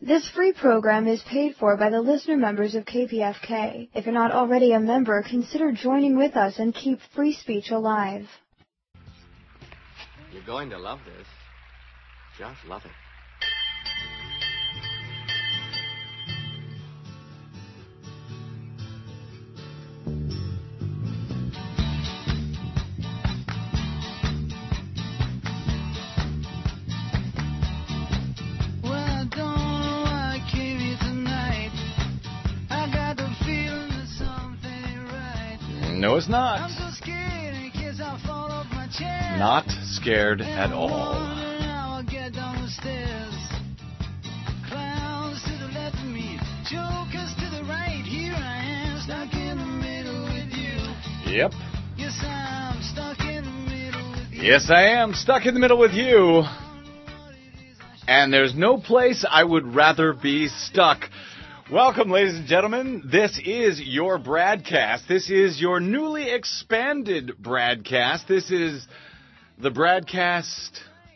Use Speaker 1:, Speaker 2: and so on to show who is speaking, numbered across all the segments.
Speaker 1: This free program is paid for by the listener members of KPFK. If you're not already a member, consider joining with us and keep free speech alive.
Speaker 2: You're going to love this. Just love it.
Speaker 3: Am, stuck in the middle with you.
Speaker 4: Yep.
Speaker 3: Yes, I'm stuck in the middle with you.
Speaker 4: Yes, I am stuck in the middle with you. And there's no place I would rather be stuck. Welcome, ladies and gentlemen. This is your BradCast. This is your newly expanded BradCast. This is the BradCast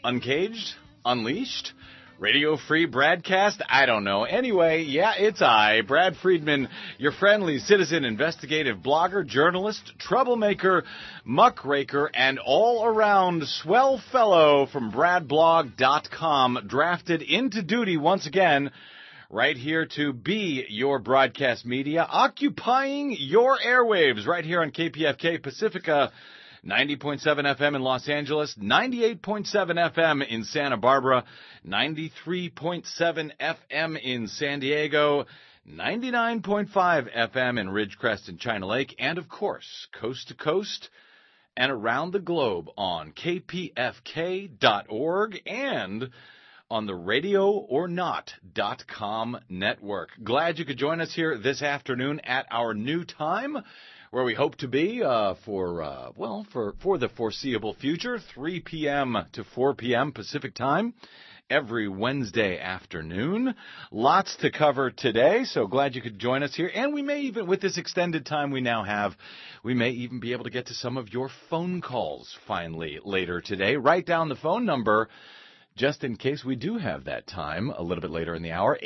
Speaker 4: uncaged, unleashed, radio free broadcast. I don't know. Anyway, yeah, it's I, Brad Friedman, your friendly citizen, investigative blogger, journalist, troublemaker, muckraker, and all around swell fellow from BradBlog.com, drafted into duty once again right here to be your broadcast media, occupying your airwaves right here on KPFK Pacifica. 90.7 FM in Los Angeles, 98.7 FM in Santa Barbara, 93.7 FM in San Diego, 99.5 FM in Ridgecrest and China Lake, and of course, coast to coast and around the globe on kpfk.org and on the radio or radioornot.com network. Glad you could join us here this afternoon at our new time where we hope to be uh, for uh, well for for the foreseeable future 3 p.m. to 4 p.m. Pacific time every Wednesday afternoon. Lots to cover today, so glad you could join us here. And we may even, with this extended time we now have, we may even be able to get to some of your phone calls finally later today. Write down the phone number just in case we do have that time a little bit later in the hour.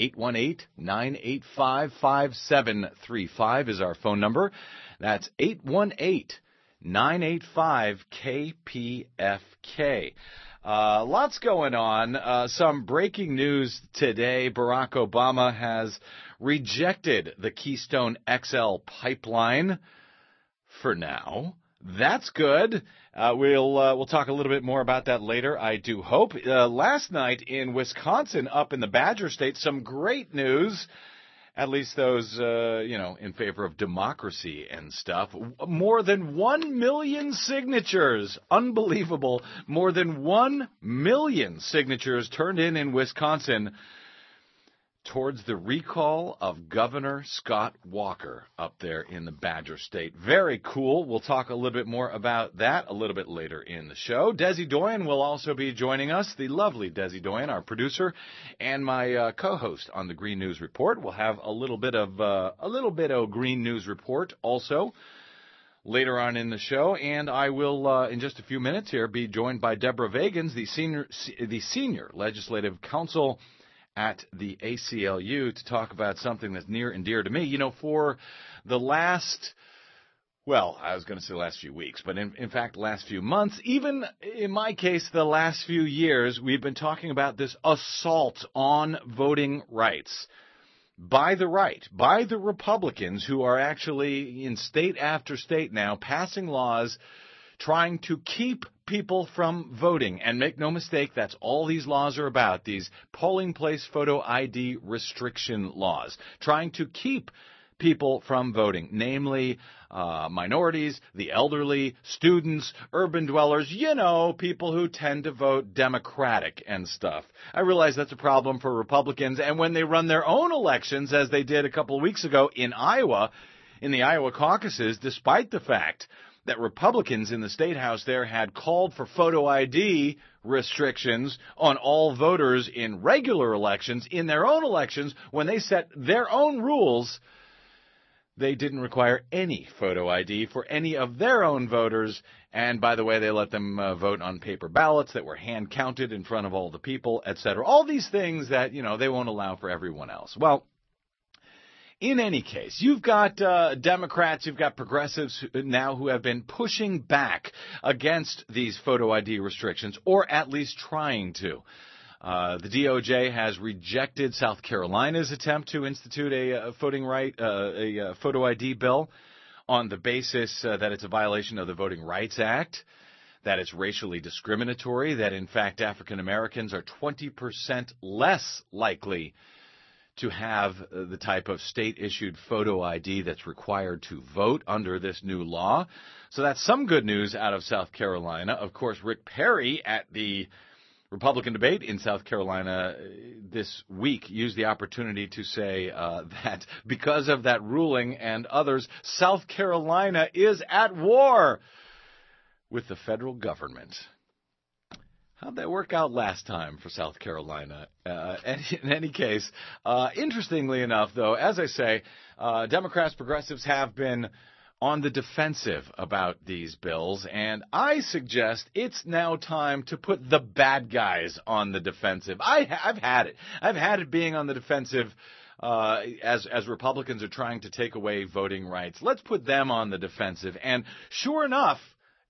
Speaker 4: 818-985-5735 is our phone number. That's 818-985-KPFK. Uh, lots going on. Uh, some breaking news today. Barack Obama has rejected the Keystone XL pipeline for now. That's good. Uh, we'll uh, we'll talk a little bit more about that later. I do hope. Uh, last night in Wisconsin, up in the Badger State, some great news. At least those uh, you know in favor of democracy and stuff. More than one million signatures. Unbelievable. More than one million signatures turned in in Wisconsin towards the recall of Governor Scott Walker up there in the Badger State. Very cool. We'll talk a little bit more about that a little bit later in the show. Desi Doyen will also be joining us, the lovely Desi Doyen, our producer, and my uh, co-host on the Green News Report. We'll have a little bit of uh, a little bit of Green News Report also later on in the show, and I will, uh, in just a few minutes here, be joined by Deborah Vagins, the senior, the senior legislative counsel at the ACLU, to talk about something that's near and dear to me. You know, for the last, well, I was going to say last few weeks, but in, in fact, last few months, even in my case, the last few years, we've been talking about this assault on voting rights by the right, by the Republicans who are actually in state after state now passing laws trying to keep people from voting. And make no mistake, that's all these laws are about, these polling place photo ID restriction laws, trying to keep people from voting, namely uh, minorities, the elderly, students, urban dwellers, you know, people who tend to vote Democratic and stuff. I realize that's a problem for Republicans, and when they run their own elections, as they did a couple of weeks ago in Iowa, in the Iowa caucuses, despite the fact that Republicans in the state house there had called for photo ID restrictions on all voters in regular elections, in their own elections, when they set their own rules, they didn't require any photo ID for any of their own voters. And by the way, they let them uh, vote on paper ballots that were hand counted in front of all the people, etc. All these things that, you know, they won't allow for everyone else. Well, in any case, you've got uh, Democrats, you've got progressives now who have been pushing back against these photo ID restrictions, or at least trying to. Uh, the DOJ has rejected South Carolina's attempt to institute a, a voting right, uh, a, a, photo ID bill on the basis uh, that it's a violation of the Voting Rights Act, that it's racially discriminatory, that in fact African Americans are 20% less likely to have uh, the type of state issued photo ID that's required to vote under this new law. So that's some good news out of South Carolina. Of course, Rick Perry at the Republican debate in South Carolina uh, this week used the opportunity to say uh, that because of that ruling and others, South Carolina is at war with the federal government. How'd that work out last time for South Carolina? Uh, in any case, uh, interestingly enough, though, as I say, uh, Democrats, progressives have been on the defensive about these bills, and I suggest it's now time to put the bad guys on the defensive. I, have had it. I've had it being on the defensive. Uh, as as Republicans are trying to take away voting rights, let's put them on the defensive. And sure enough,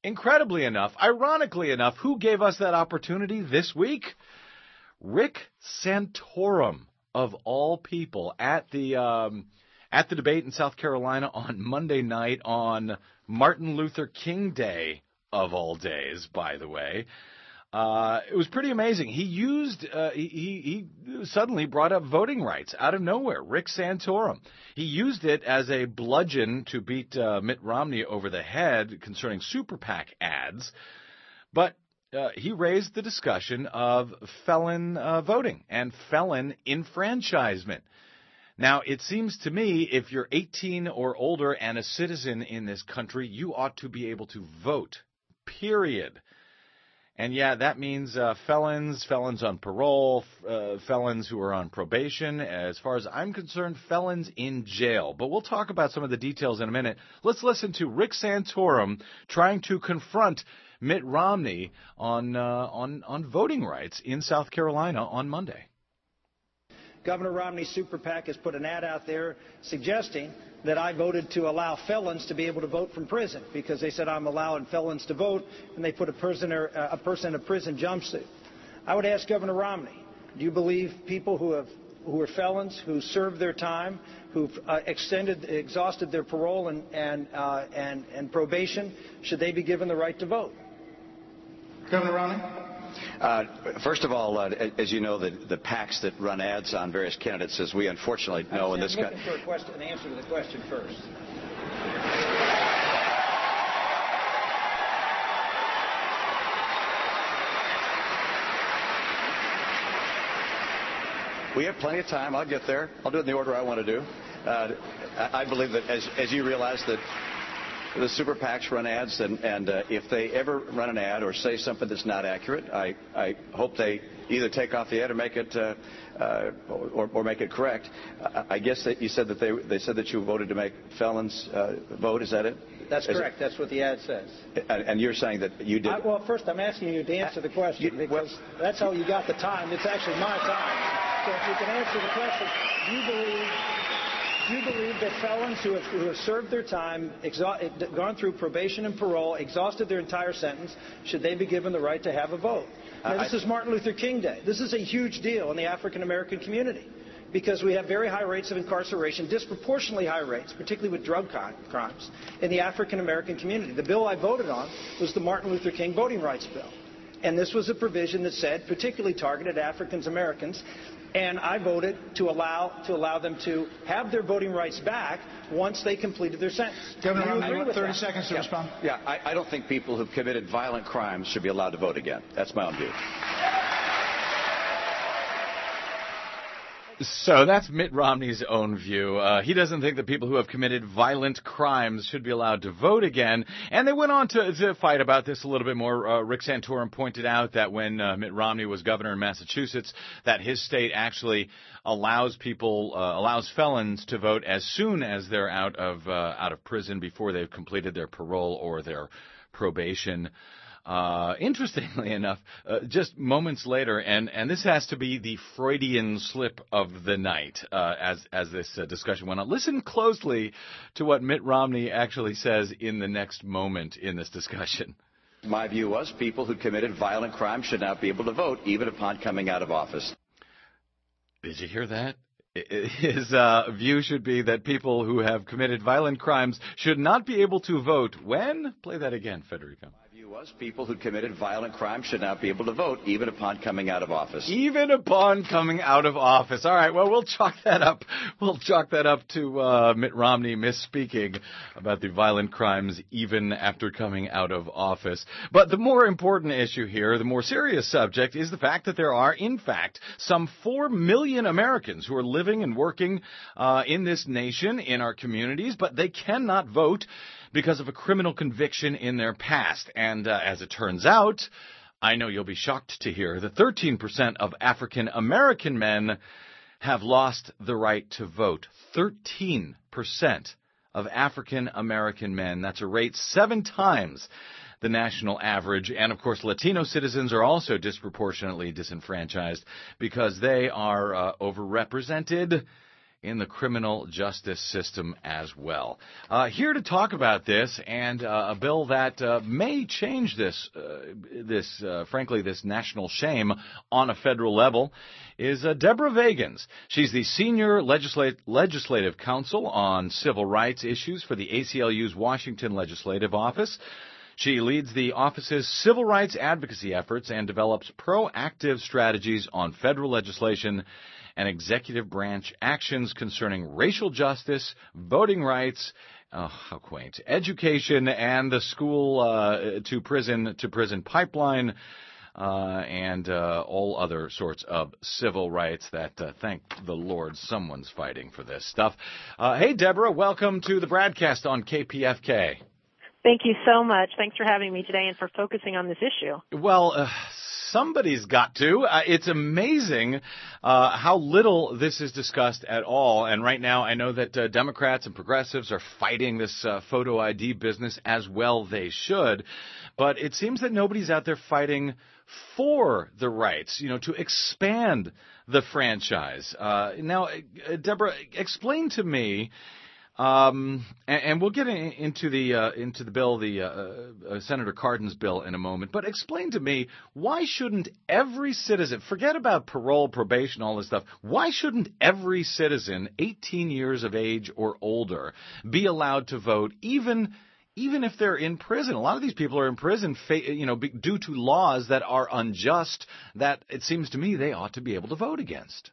Speaker 4: Incredibly enough, ironically enough, who gave us that opportunity this week? Rick Santorum, of all people, at the um, at the debate in South Carolina on Monday night on Martin Luther King Day, of all days, by the way. Uh, it was pretty amazing. He used, uh, he, he suddenly brought up voting rights out of nowhere. Rick Santorum. He used it as a bludgeon to beat uh, Mitt Romney over the head concerning super PAC ads. But uh, he raised the discussion of felon uh, voting and felon enfranchisement. Now, it seems to me if you're 18 or older and a citizen in this country, you ought to be able to vote. Period. And yeah, that means uh, felons, felons on parole, uh, felons who are on probation. As far as I'm concerned, felons in jail. But we'll talk about some of the details in a minute. Let's listen to Rick Santorum trying to confront Mitt Romney on uh, on on voting rights in South Carolina on Monday.
Speaker 5: Governor Romney's super PAC has put an ad out there suggesting that I voted to allow felons to be able to vote from prison because they said I'm allowing felons to vote, and they put a prisoner, uh, a person in a prison jumpsuit. I would ask Governor Romney, do you believe people who have who are felons, who served their time, who've uh, extended, exhausted their parole and, and, uh, and, and probation, should they be given the right to vote?
Speaker 6: Governor Romney?
Speaker 7: Uh, first of all, uh, as you know, the, the PACs that run ads on various candidates, as we unfortunately know in this
Speaker 5: country. I'm looking for an answer to the question first.
Speaker 7: We have plenty of time. I'll get there. I'll do it in the order I want to do. Uh, I believe that, as, as you realize, that the super PACs run ads, and, and uh, if they ever run an ad or say something that's not accurate, I, I hope they either take off the ad or make it uh, uh, or, or, make it correct. I, I guess that you said that they they said that you voted to make felons uh, vote. Is that it?
Speaker 5: That's Is correct. It? That's what the ad says.
Speaker 7: And, and you're saying that you did.
Speaker 5: I, well, first I'm asking you to answer the question you, because well, that's how you got the time. It's actually my time. So if you can answer the question, do you believe you believe that felons who have, who have served their time, gone through probation and parole, exhausted their entire sentence, should they be given the right to have a vote? Now, this is Martin Luther King Day. This is a huge deal in the African American community because we have very high rates of incarceration, disproportionately high rates, particularly with drug crimes, in the African American community. The bill I voted on was the Martin Luther King Voting Rights Bill. And this was a provision that said, particularly targeted African Americans, and I voted to allow to allow them to have their voting rights back once they completed their sentence.
Speaker 6: Governor Romney, 30 that? seconds to
Speaker 7: yeah.
Speaker 6: respond.
Speaker 7: Yeah, I, I don't think people who've committed violent crimes should be allowed to vote again. That's my own view.
Speaker 4: So that's Mitt Romney's own view. Uh, he doesn't think that people who have committed violent crimes should be allowed to vote again. And they went on to, to fight about this a little bit more. Uh, Rick Santorum pointed out that when uh, Mitt Romney was governor in Massachusetts, that his state actually allows people, uh, allows felons to vote as soon as they're out of uh, out of prison before they've completed their parole or their probation. Uh, interestingly enough, uh, just moments later, and, and this has to be the Freudian slip of the night uh, as as this uh, discussion went on. Listen closely to what Mitt Romney actually says in the next moment in this discussion.
Speaker 7: My view was people who committed violent crimes should not be able to vote, even upon coming out of office.
Speaker 4: Did you hear that? His uh, view should be that people who have committed violent crimes should not be able to vote when? Play that again, Federico
Speaker 7: was people who committed violent crimes should not be able to vote even upon coming out of office.
Speaker 4: Even upon coming out of office. All right, well, we'll chalk that up. We'll chalk that up to uh, Mitt Romney misspeaking about the violent crimes even after coming out of office. But the more important issue here, the more serious subject, is the fact that there are, in fact, some 4 million Americans who are living and working uh, in this nation, in our communities, but they cannot vote because of a criminal conviction in their past. And uh, as it turns out, I know you'll be shocked to hear that 13% of African American men have lost the right to vote. 13% of African American men. That's a rate seven times the national average. And of course, Latino citizens are also disproportionately disenfranchised because they are uh, overrepresented in the criminal justice system as well. Uh, here to talk about this and uh, a bill that uh, may change this, uh, this uh, frankly, this national shame on a federal level is uh, Deborah Vagins. She's the senior legislat- legislative counsel on civil rights issues for the ACLU's Washington Legislative Office. She leads the office's civil rights advocacy efforts and develops proactive strategies on federal legislation and executive branch actions concerning racial justice, voting rights, oh, how quaint, education, and the school uh, to prison to prison pipeline. Uh, and uh, all other sorts of civil rights that, uh, thank the Lord, someone's fighting for this stuff. Uh, hey, Deborah, welcome to the BradCast on KPFK.
Speaker 8: Thank you so much. Thanks for having me today and for focusing on this issue.
Speaker 4: Well, uh, somebody's got to. Uh, it's amazing uh, how little this is discussed at all. And right now, I know that uh, Democrats and progressives are fighting this uh, photo ID business as well. They should, but it seems that nobody's out there fighting for the rights, you know, to expand the franchise. Uh, now, uh, Deborah, explain to me. Um, and, and, we'll get in, into the uh, into the bill, the uh, uh, Senator Cardin's bill, in a moment. But explain to me why shouldn't every citizen forget about parole, probation, all this stuff? Why shouldn't every citizen, 18 years of age or older, be allowed to vote, even even if they're in prison? A lot of these people are in prison, you know, due to laws that are unjust. That it seems to me they ought to be able to vote against.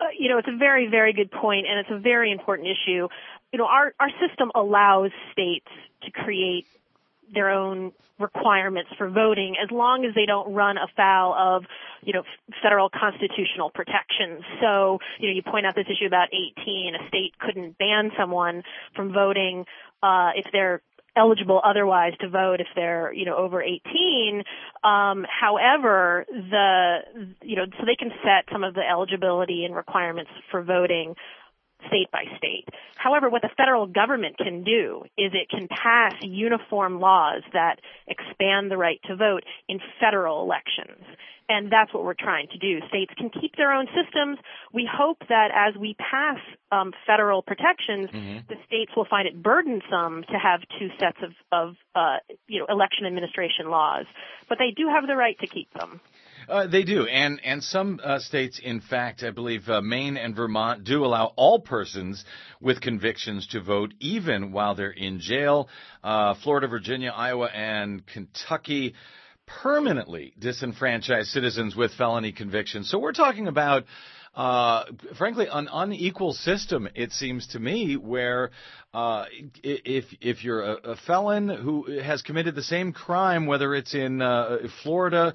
Speaker 8: Uh, you know, it's a very, very good point, and it's a very important issue. You know, our our system allows states to create their own requirements for voting as long as they don't run afoul of, you know, federal constitutional protections. So, you know, you point out this issue about 18. A state couldn't ban someone from voting uh, if they're eligible otherwise to vote if they're you know over 18 um, however the you know so they can set some of the eligibility and requirements for voting state by state. However, what the federal government can do is it can pass uniform laws that expand the right to vote in federal elections. And that's what we're trying to do. States can keep their own systems. We hope that as we pass um, federal protections, mm-hmm. the states will find it burdensome to have two sets of, of uh, you know, election administration laws. But they do have the right to keep them.
Speaker 4: Uh, they do, and and some uh, states, in fact, I believe uh, Maine and Vermont do allow all persons with convictions to vote, even while they're in jail. Uh, Florida, Virginia, Iowa, and Kentucky permanently disenfranchise citizens with felony convictions. So we're talking about. Uh, frankly, an unequal system. It seems to me where uh, if if you're a, a, felon who has committed the same crime, whether it's in uh, Florida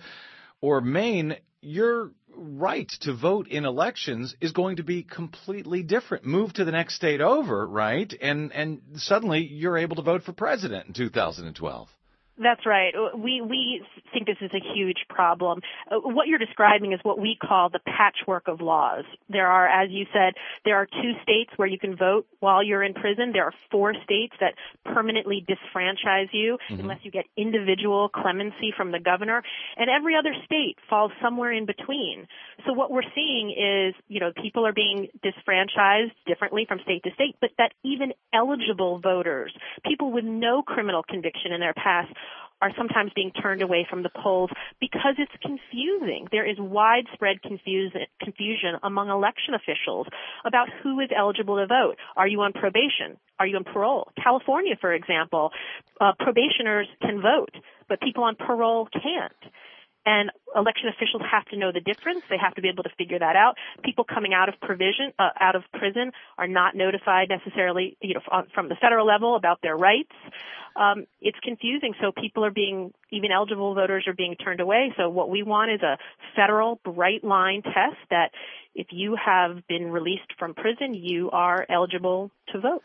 Speaker 4: or Maine, you're right to vote in elections is going to be completely different. Move to the next state over, right? And and suddenly you're able to vote for president in 2012.
Speaker 8: That's right. We we think this is a huge problem. Uh, what you're describing is what we call the patchwork of laws. There are, as you said, there are two states where you can vote while you're in prison. There are four states that permanently disfranchise you mm-hmm. unless you get individual clemency from the governor, and every other state falls somewhere in between. So what we're seeing is, you know, people are being disfranchised differently from state to state, but that even eligible voters, people with no criminal conviction in their past, are sometimes being turned away from the polls because it's confusing. There is widespread confusion among election officials about who is eligible to vote. Are you on probation? Are you on parole? California, for example, uh, probationers can vote, but people on parole can't. And election officials have to know the difference. They have to be able to figure that out. People coming out of provision, uh, out of prison are not notified necessarily, you know, from the federal level about their rights um, it's confusing. So people are being, even eligible voters are being turned away. So what we want is a federal bright line test that if you have been released from prison, you are eligible to vote.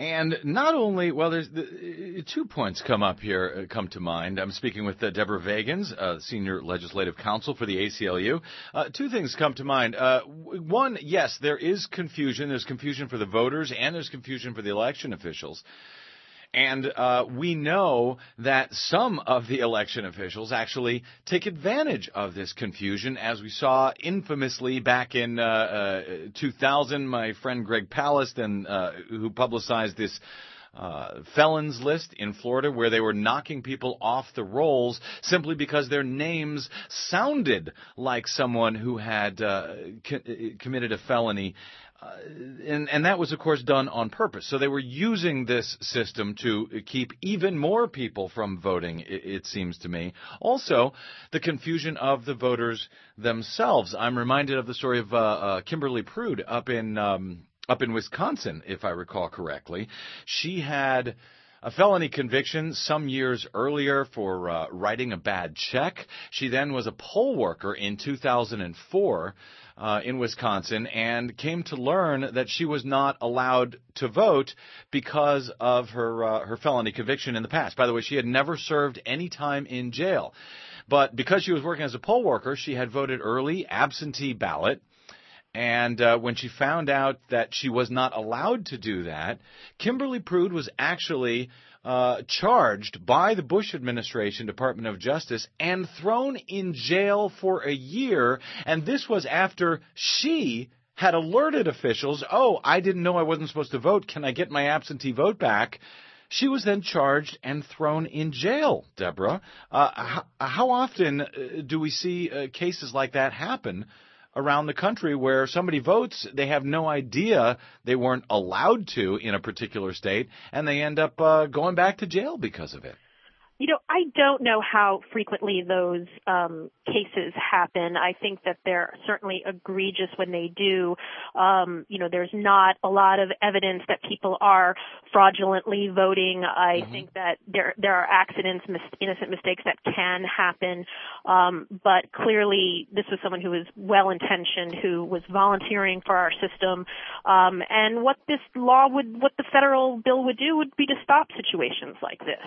Speaker 4: And not only, well, there's the, two points come up here, uh, come to mind. I'm speaking with uh, Deborah Vagins, uh, senior legislative counsel for the ACLU. Uh, two things come to mind. Uh, one, yes, there is confusion. There's confusion for the voters and there's confusion for the election officials. And uh, we know that some of the election officials actually take advantage of this confusion, as we saw infamously back in uh, uh, 2000. My friend Greg Palast, and uh, who publicized this. Uh, felons list in Florida where they were knocking people off the rolls simply because their names sounded like someone who had uh, co- committed a felony uh, and, and that was, of course, done on purpose. So they were using this system to keep even more people from voting, it, it seems to me. Also, the confusion of the voters themselves. I'm reminded of the story of uh, uh, Kimberly Prude up in um, up in Wisconsin, if I recall correctly. She had a felony conviction some years earlier for uh, writing a bad check. She then was a poll worker in 2004 uh, in Wisconsin and came to learn that she was not allowed to vote because of her uh, her felony conviction in the past. By the way, she had never served any time in jail. But because she was working as a poll worker, she had voted early, absentee ballot. And uh, when she found out that she was not allowed to do that, Kimberly Prude was actually uh, charged by the Bush administration, Department of Justice, and thrown in jail for a year. And this was after she had alerted officials, oh, I didn't know I wasn't supposed to vote. Can I get my absentee vote back? She was then charged and thrown in jail, Deborah. Uh, how, how, often uh, do we see uh, cases like that happen around the country where somebody votes, they have no idea they weren't allowed to in a particular state, and they end up uh, going back to jail because of it.
Speaker 8: You know, I don't know how frequently those um, cases happen. I think that they're certainly egregious when they do. Um, you know, there's not a lot of evidence that people are fraudulently voting. I mm-hmm. think that there there are accidents, mis- innocent mistakes that can happen. Um, but clearly, this was someone who was well intentioned, who was volunteering for our system. Um, and what this law would, what the federal bill would do, would be to stop situations like this.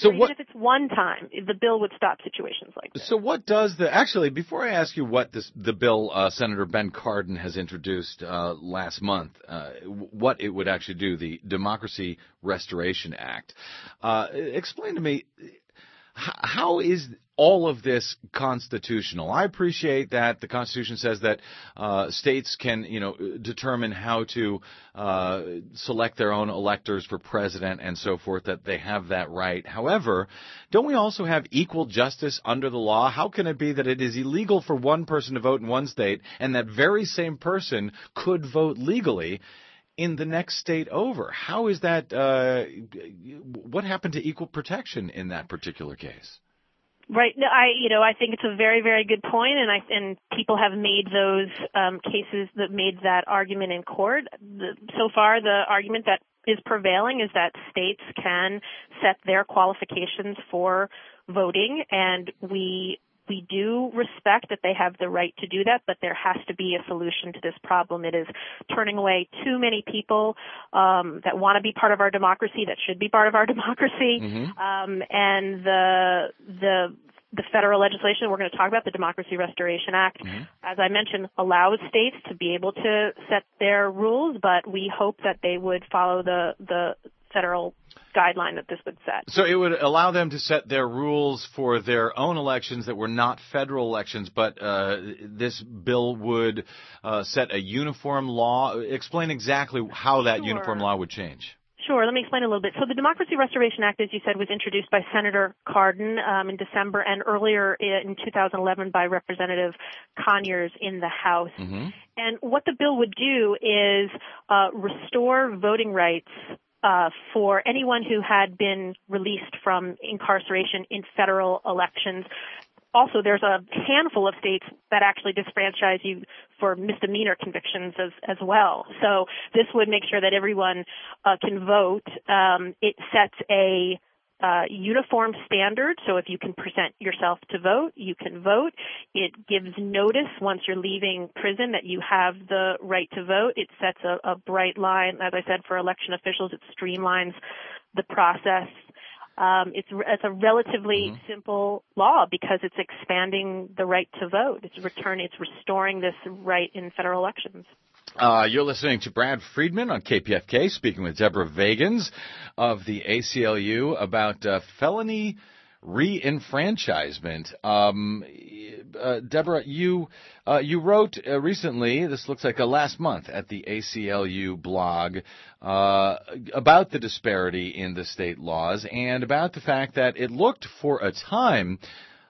Speaker 8: So what, if it's one time, the bill would stop situations like this.
Speaker 4: So what does the actually? Before I ask you what this the bill uh, Senator Ben Cardin has introduced uh, last month, uh, what it would actually do, the Democracy Restoration Act. Uh, explain to me how is all of this constitutional? I appreciate that the Constitution says that uh, states can, you know, determine how to uh, select their own electors for president and so forth. That they have that right. However, don't we also have equal justice under the law? How can it be that it is illegal for one person to vote in one state and that very same person could vote legally? In the next state over. How is that? Uh, what happened to equal protection in that particular case?
Speaker 8: Right. No, I, you know, I think it's a very, very good point, and I and people have made those um, cases that made that argument in court. The, so far, the argument that is prevailing is that states can set their qualifications for voting, and we we do respect that they have the right to do that, but there has to be a solution to this problem. It is turning away too many people um, that want to be part of our democracy, that should be part of our democracy,
Speaker 4: Mm-hmm.
Speaker 8: um, and the the the federal legislation we're going to talk about, the Democracy Restoration Act,
Speaker 4: Mm-hmm.
Speaker 8: as I mentioned, allows states to be able to set their rules, but we hope that they would follow the the federal guideline that this would set.
Speaker 4: So it would allow them to set their rules for their own elections that were not federal elections, but uh, this bill would uh, set a uniform law. Explain exactly how that
Speaker 8: Sure.
Speaker 4: uniform law would change.
Speaker 8: Sure. Let me explain a little bit. So the Democracy Restoration Act, as you said, was introduced by Senator Cardin um, in December and earlier in 2011 by Representative Conyers in the House.
Speaker 4: Mm-hmm.
Speaker 8: And what the bill would do is uh, restore voting rights for anyone who had been released from incarceration in federal elections. Also, there's a handful of states that actually disfranchise you for misdemeanor convictions as, as well. So this would make sure that everyone uh, can vote. Um, it sets a uh, uniform standard. So if you can present yourself to vote, you can vote. It gives notice once you're leaving prison that you have the right to vote. It sets a, a bright line, as I said, for election officials. It streamlines the process. Um, it's, it's a relatively simple law because it's expanding the right to vote. It's return, it's restoring this right in federal elections.
Speaker 4: Uh, you're listening to Brad Friedman on KPFK, speaking with Deborah Vagins of the ACLU about uh, felony reenfranchisement. Um, uh, Deborah, you uh, you wrote uh, recently. This looks like uh, last month at the ACLU blog uh, about the disparity in the state laws and about the fact that it looked for a time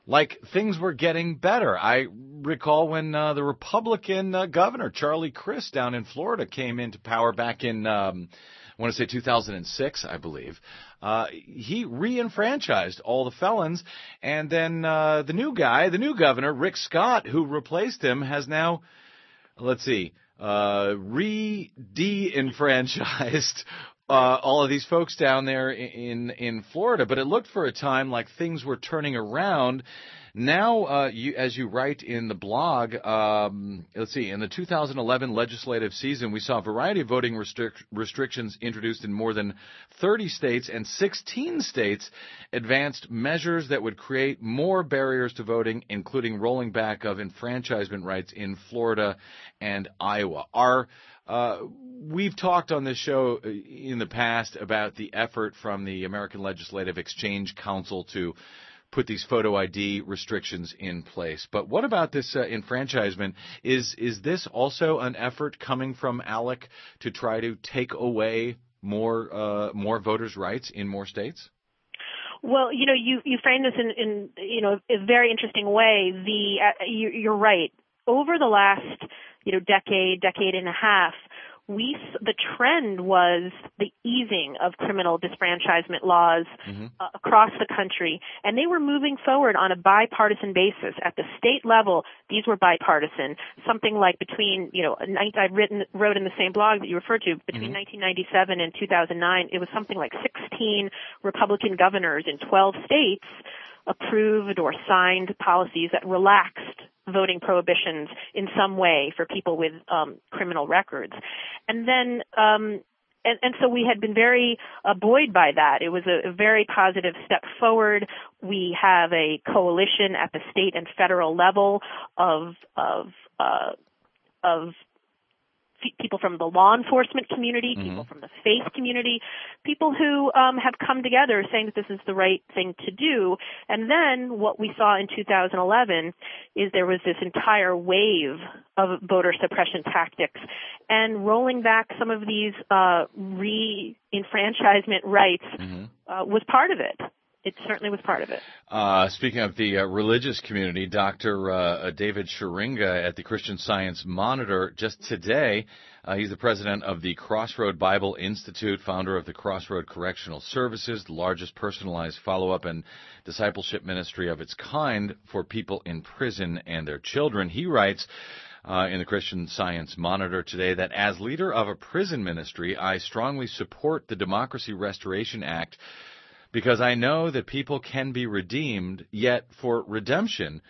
Speaker 4: like things were getting better. I recall when uh, the Republican uh, governor Charlie Crist down in Florida came into power back in um, I want to say 2006, I believe. Uh, he reenfranchised all the felons, and then uh, the new guy, the new governor Rick Scott, who replaced him, has now let's see, uh, re de-enfranchised uh, all of these folks down there in in Florida. But it looked for a time like things were turning around. Now, uh, you, as you write in the blog, um, let's see, in the 2011 legislative season, we saw a variety of voting restric- restrictions introduced in more than 30 states, and 16 states advanced measures that would create more barriers to voting, including rolling back of enfranchisement rights in Florida and Iowa. Are uh, we've talked on this show uh, in the past about the effort from the American Legislative Exchange Council to put these photo ID restrictions in place. But what about this uh, enfranchisement? Is is this also an effort coming from ALEC to try to take away more uh, more voters' rights in more states?
Speaker 8: Well, you know, you you framed this in, in you know a very interesting way. The uh, you, you're right. Over the last you know decade, decade and a half, we the trend was the easing of criminal disfranchisement laws uh, across the country, and they were moving forward on a bipartisan basis. At the state level, these were bipartisan. Something like between you know I've written wrote in the same blog that you referred to between 1997 and 2009, it was something like 16 Republican governors in 12 states approved or signed policies that relaxed voting prohibitions in some way for people with um, criminal records. And then, um, and, and so we had been very uh, buoyed by that. It was a, a very positive step forward. We have a coalition at the state and federal level of of uh, of people from the law enforcement community, people from the faith community, people who um, have come together saying that this is the right thing to do. And then what we saw in 2011 is there was this entire wave of voter suppression tactics and rolling back some of these uh, re-enfranchisement rights uh, was part of it. It certainly was part of it.
Speaker 4: Uh, speaking of the uh, religious community, Dr. Uh, David Schuringa at the Christian Science Monitor just today, uh, he's the president of the Crossroad Bible Institute, founder of the Crossroad Correctional Services, the largest personalized follow-up and discipleship ministry of its kind for people in prison and their children. He writes, uh, in the Christian Science Monitor today that as leader of a prison ministry, I strongly support the Democracy Restoration Act because I know that people can be redeemed, yet for redemption,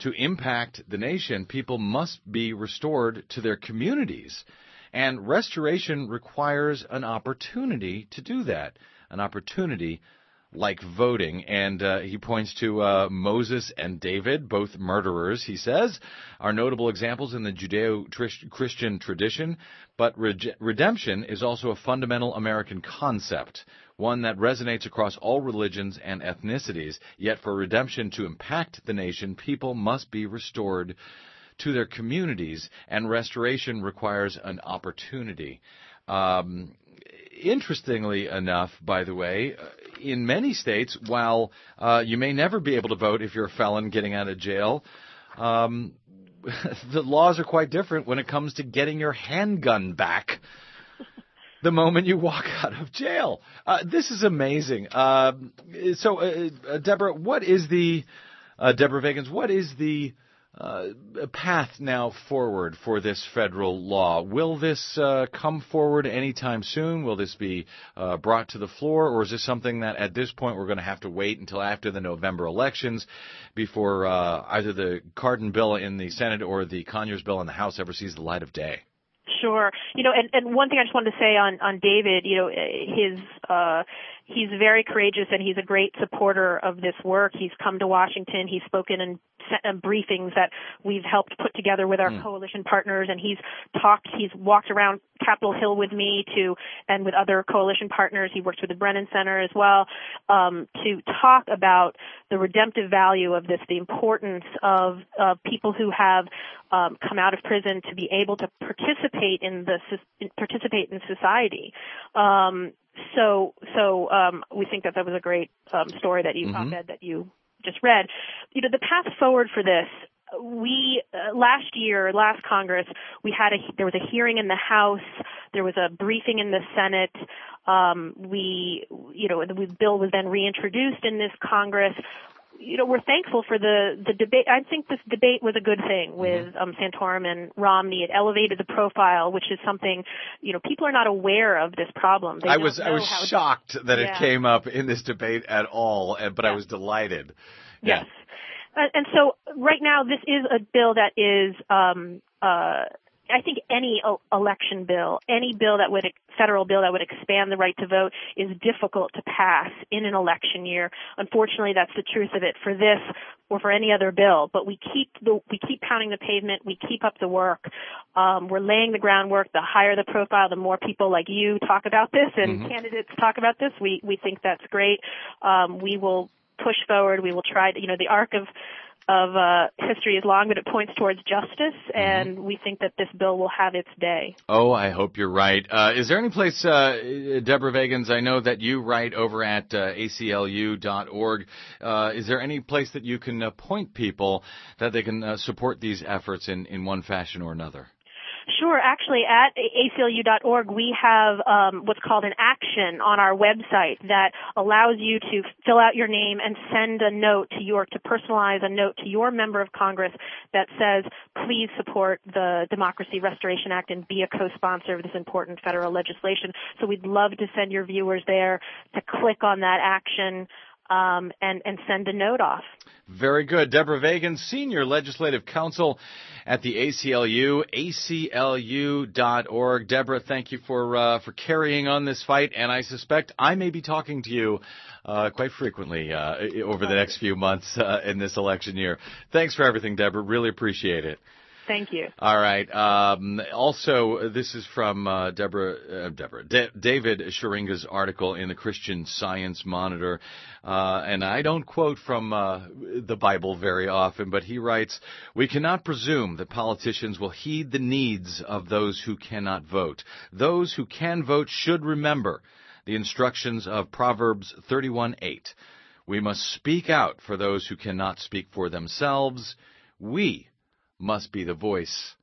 Speaker 4: to impact the nation, people must be restored to their communities. And restoration requires an opportunity to do that, an opportunity like voting. And uh, he points to uh, Moses and David, both murderers, he says, are notable examples in the Judeo Christian tradition. But re- redemption is also a fundamental American concept, one that resonates across all religions and ethnicities. Yet for redemption to impact the nation, people must be restored to their communities, and restoration requires an opportunity. Um, interestingly enough, by the way, uh, in many states, while uh, you may never be able to vote if you're a felon getting out of jail, um, the laws are quite different when it comes to getting your handgun back the moment you walk out of jail. Uh, this is amazing. Uh, so, uh, uh, Deborah, what is the Deborah Vagins? What is the uh, path now forward for this federal law. Will this uh, come forward anytime soon? Will this be uh, brought to the floor, or is this something that at this point we're going to have to wait until after the November elections before uh, either the Cardin bill in the Senate or the Conyers bill in the House ever sees the light of day?
Speaker 8: Sure. You know, and, and one thing I just wanted to say on, on David, you know, his, uh, he's very courageous and he's a great supporter of this work. He's come to Washington. He's spoken in briefings that we've helped put together with our mm. coalition partners and he's talked he's walked around capitol hill with me to and with other coalition partners he works with the brennan center as well um, to talk about the redemptive value of this the importance of uh, people who have um, come out of prison to be able to participate in the participate in society um, so so um, we think that that was a great um, story that you mm-hmm. that you just read. You know, the path forward for this we uh, last year, last Congress, we had a there was a hearing in the House, there was a briefing in the Senate. Um, we, you know, the bill was then reintroduced in this Congress you know, we're thankful for the the debate. I think this debate was a good thing mm-hmm. with um, Santorum and Romney. It elevated the profile, which is something, you know, people are not aware of this problem. They
Speaker 4: I was I was shocked that yeah. it came up in this debate at all, but yeah. I was delighted.
Speaker 8: Yes. Yeah. and so right now, this is a bill that is um, uh, I think any election bill, any bill that would federal bill that would expand the right to vote is difficult to pass in an election year. Unfortunately, that's the truth of it for this or for any other bill. But we keep the we keep pounding the pavement. We keep up the work. Um, we're laying the groundwork. The higher the profile, the more people like you talk about this and mm-hmm. candidates talk about this. We we think that's great. Um, we will push forward. We will try to, you know, the arc of of uh, history is long, but it points towards justice, mm-hmm. and we think that this bill will have its day.
Speaker 4: Oh, I hope you're right. Uh, is there any place, uh, Deborah Vagins? I know that you write over at uh, aclu.org. Uh, is there any place that you can uh, point people that they can support these efforts in, in one fashion or another?
Speaker 8: Sure. Actually, at aclu.org, we have um, what's called an action on our website that allows you to fill out your name and send a note to your to personalize a note to your member of Congress that says, "Please support the Democracy Restoration Act and be a co-sponsor of this important federal legislation." So we'd love to send your viewers there to click on that action um, and, and send a note off.
Speaker 4: Very good. Deborah Vagin, Senior Legislative Counsel at the ACLU, aclu.org. Deborah, thank you for, uh, for carrying on this fight, and I suspect I may be talking to you uh, quite frequently uh, over the next few months uh, in this election year. Thanks for everything, Deborah. Really appreciate it.
Speaker 8: Thank you.
Speaker 4: All right. Um, also, this is from uh, Deborah, uh, Deborah, D- David Schuringa's article in the Christian Science Monitor, uh, and I don't quote from uh, the Bible very often, but he writes, "We cannot presume that politicians will heed the needs of those who cannot vote. Those who can vote should remember the instructions of Proverbs 31:8. We must speak out for those who cannot speak for themselves. We." Must be the voice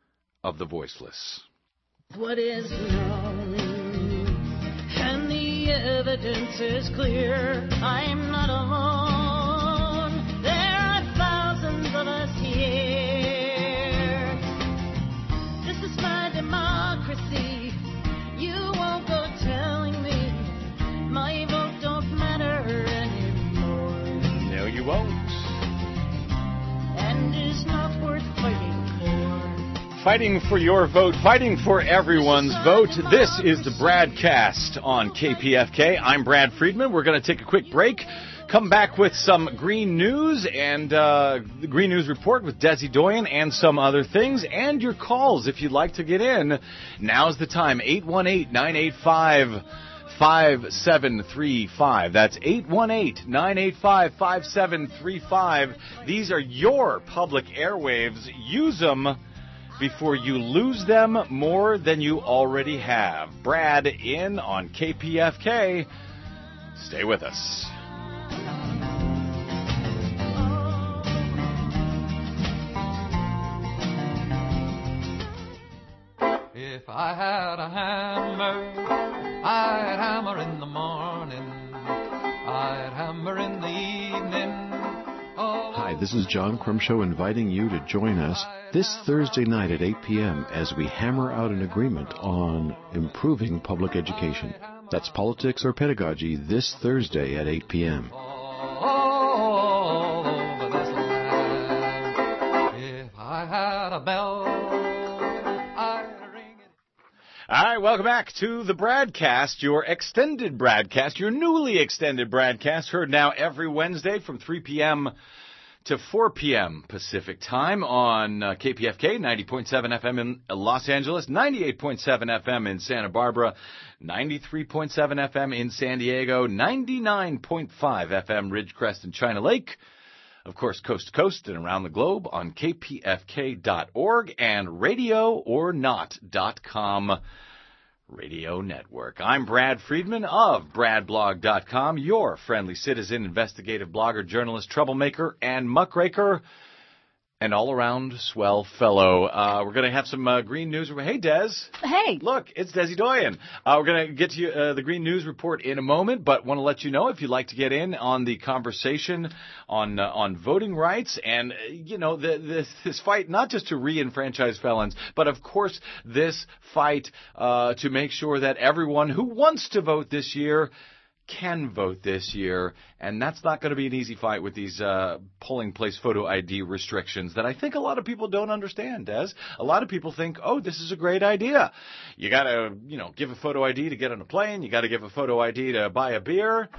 Speaker 4: of the voiceless.
Speaker 3: What is known, and the evidence is clear. I'm not alone.
Speaker 4: Fighting for your vote, fighting for everyone's vote. This is the Bradcast on KPFK. I'm Brad Friedman. We're going to take a quick break, come back with some green news and uh, the green news report with Desi Doyen and some other things, and your calls if you'd like to get in. Now's the time 818 985 5735. That's 818 985 5735. These are your public airwaves. Use them before you lose them more than you already have. Brad in on KPFK. Stay with us.
Speaker 9: If I had a hammer, I'd hammer in the morning, I'd hammer in the
Speaker 10: Hi, this is John Crumshow inviting you to join us this Thursday night at 8 p.m. as we hammer out an agreement on improving public education. That's politics or pedagogy this Thursday at 8 p.m.
Speaker 4: all right, welcome back to the BradCast, your extended BradCast, your newly extended BradCast, heard now every Wednesday from 3 p.m. to 4 p.m. Pacific time on uh, KPFK 90.7 FM in Los Angeles, 98.7 FM in Santa Barbara, 93.7 FM in San Diego, 99.5 FM Ridgecrest and China Lake. Of course, coast to coast and around the globe on kpfk.org and radioornot.com radio network. I'm Brad Friedman of bradblog.com, your friendly citizen, investigative blogger, journalist, troublemaker, and muckraker. And all around swell fellow. Uh, we're going to have some uh, green news. Hey, Des.
Speaker 11: Hey.
Speaker 4: Look, it's Desi Doyen. Uh, we're going to get to you, uh, the green news report in a moment, but want to let you know if you'd like to get in on the conversation on uh, on voting rights and uh, you know the, this this fight not just to re-enfranchise felons, but of course this fight uh, to make sure that everyone who wants to vote this year can vote this year, and that's not going to be an easy fight with these uh, polling place photo ID restrictions that I think a lot of people don't understand. Des, a lot of people think, oh, this is a great idea. You got to, you know, give a photo ID to get on a plane. You got to give a photo ID to buy a beer.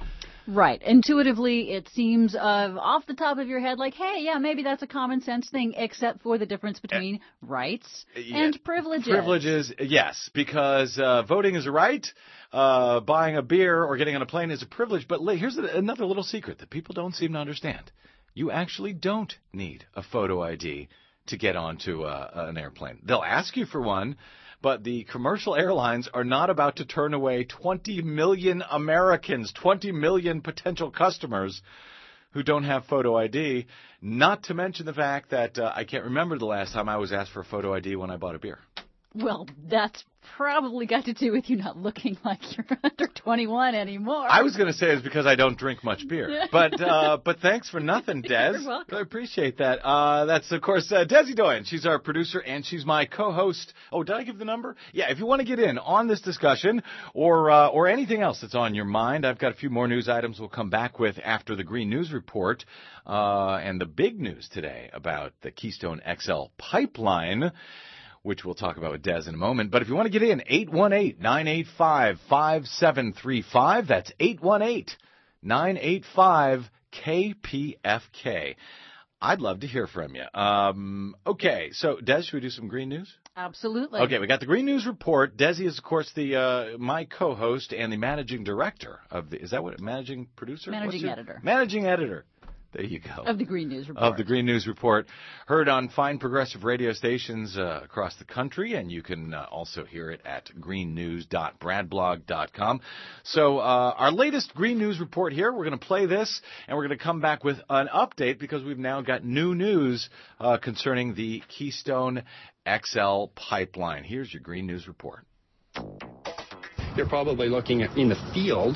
Speaker 11: Right. Intuitively, it seems uh, off the top of your head like, hey, yeah, maybe that's a common sense thing, except for the difference between rights
Speaker 4: Yeah.
Speaker 11: and privileges.
Speaker 4: Privileges, yes, because uh, voting is a right. Uh, buying a beer or getting on a plane is a privilege. But here's another little secret that people don't seem to understand. You actually don't need a photo ID to get onto uh, an airplane. They'll ask you for one, but the commercial airlines are not about to turn away 20 million Americans, 20 million potential customers who don't have photo ID. Not to mention the fact that uh, I can't remember the last time I was asked for a photo ID when I bought a beer.
Speaker 11: Well, that's probably got to do with you not looking like you're under 21 anymore.
Speaker 4: I was going to say it's because I don't drink much beer, but uh, but thanks for nothing, Des.
Speaker 11: You're welcome.
Speaker 4: I appreciate that. Uh, that's of course uh, Desi Doyen. She's our producer and she's my co-host. Oh, did I give the number? Yeah, if you want to get in on this discussion or uh, or anything else that's on your mind, I've got a few more news items we'll come back with after the Green News Report uh, and the big news today about the Keystone XL pipeline which we'll talk about with Des in a moment. But if you want to get in, 818-985-5735. That's 818-985-KPFK. I'd love to hear from you. Um, okay, so Des, should we do some green news?
Speaker 11: Absolutely.
Speaker 4: Okay, we got the Green News Report. Desi is, of course, the uh, my co-host and the managing director of the. Is that what managing producer?
Speaker 11: Managing editor.
Speaker 4: Managing editor. There you go
Speaker 11: Of the Green News Report.
Speaker 4: of the Green News Report, heard on fine progressive radio stations uh, across the country, and you can uh, also hear it at greennews.bradblog.com. So, uh, our latest Green News Report here, we're going to play this, and we're going to come back with an update because we've now got new news uh, concerning the Keystone XL pipeline. Here's your Green News Report.
Speaker 12: They're probably looking at, in the field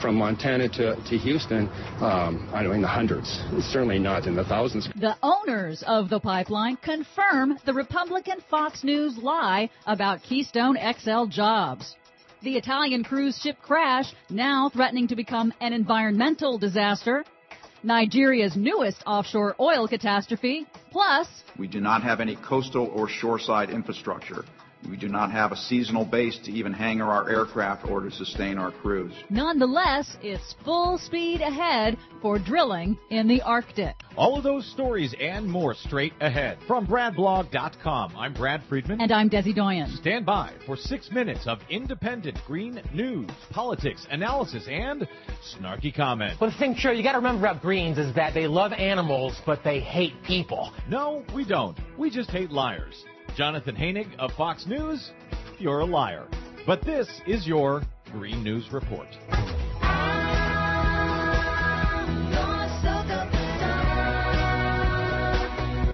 Speaker 12: from Montana to, to Houston, um, I don't know, in the hundreds. Certainly not in the thousands.
Speaker 11: The owners of the pipeline confirm the Republican Fox News lie about Keystone XL jobs. The Italian cruise ship crash now threatening to become an environmental disaster. Nigeria's newest offshore oil catastrophe. Plus,
Speaker 13: We do not have any coastal or shoreside infrastructure. We do not have a seasonal base to even hangar our aircraft or to sustain our crews.
Speaker 11: nonetheless, it's full speed ahead for drilling in the Arctic.
Speaker 4: All of those stories and more straight ahead. From BradBlog.com, I'm Brad Friedman.
Speaker 11: And I'm Desi Doyen.
Speaker 4: Stand by for six minutes of independent green news, politics, analysis, and snarky comment.
Speaker 14: Well, the thing, sure, you got to remember about Greens is that they love animals, but they hate people.
Speaker 4: No, we don't. We just hate liars. Jonathan Hoenig of Fox News, you're a liar. But this is your Green News Report.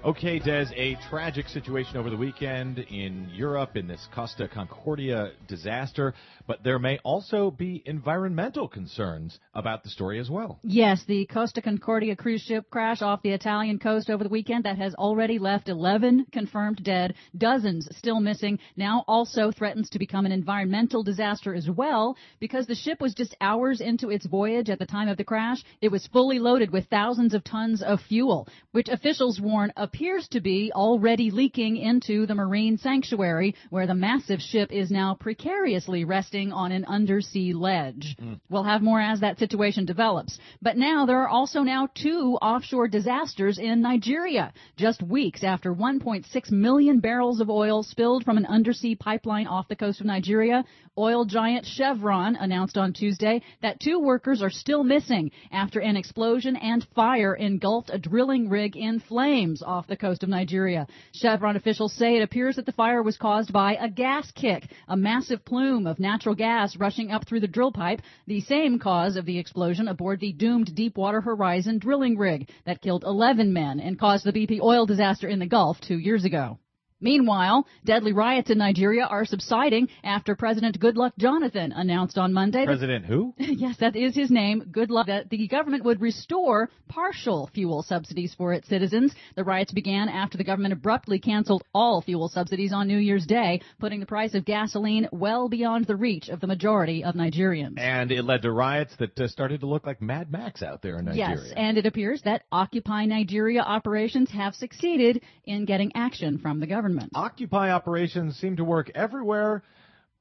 Speaker 4: Okay, Des, a tragic situation over the weekend in Europe in this Costa Concordia disaster, but there may also be environmental concerns about the story as well.
Speaker 11: Yes, the Costa Concordia cruise ship crash off the Italian coast over the weekend that has already left 11 confirmed dead, dozens still missing, now also threatens to become an environmental disaster as well because the ship was just hours into its voyage at the time of the crash. It was fully loaded with thousands of tons of fuel, which officials warn appears to be already leaking into the marine sanctuary where the massive ship is now precariously resting on an undersea ledge. Hmm. We'll have more as that situation develops. But now there are also now two offshore disasters in Nigeria, just weeks after 1.6 million barrels of oil spilled from an undersea pipeline off the coast of Nigeria. Oil giant Chevron announced on Tuesday that two workers are still missing after an explosion and fire engulfed a drilling rig in flames off the coast of Nigeria. Chevron officials say it appears that the fire was caused by a gas kick, a massive plume of natural gas rushing up through the drill pipe, the same cause of the explosion aboard the doomed Deepwater Horizon drilling rig that killed 11 men and caused the BP oil disaster in the Gulf two years ago. Meanwhile, deadly riots in Nigeria are subsiding after President Goodluck Jonathan announced on Monday. that-
Speaker 4: President who?
Speaker 11: yes, that is his name. Goodluck. That the government would restore partial fuel subsidies for its citizens. The riots began after the government abruptly canceled all fuel subsidies on New Year's Day, putting the price of gasoline well beyond the reach of the majority of Nigerians.
Speaker 4: And it led to riots that uh, started to look like Mad Max out there in Nigeria.
Speaker 11: Yes, and it appears that Occupy Nigeria operations have succeeded in getting action from the government.
Speaker 4: Occupy operations seem to work everywhere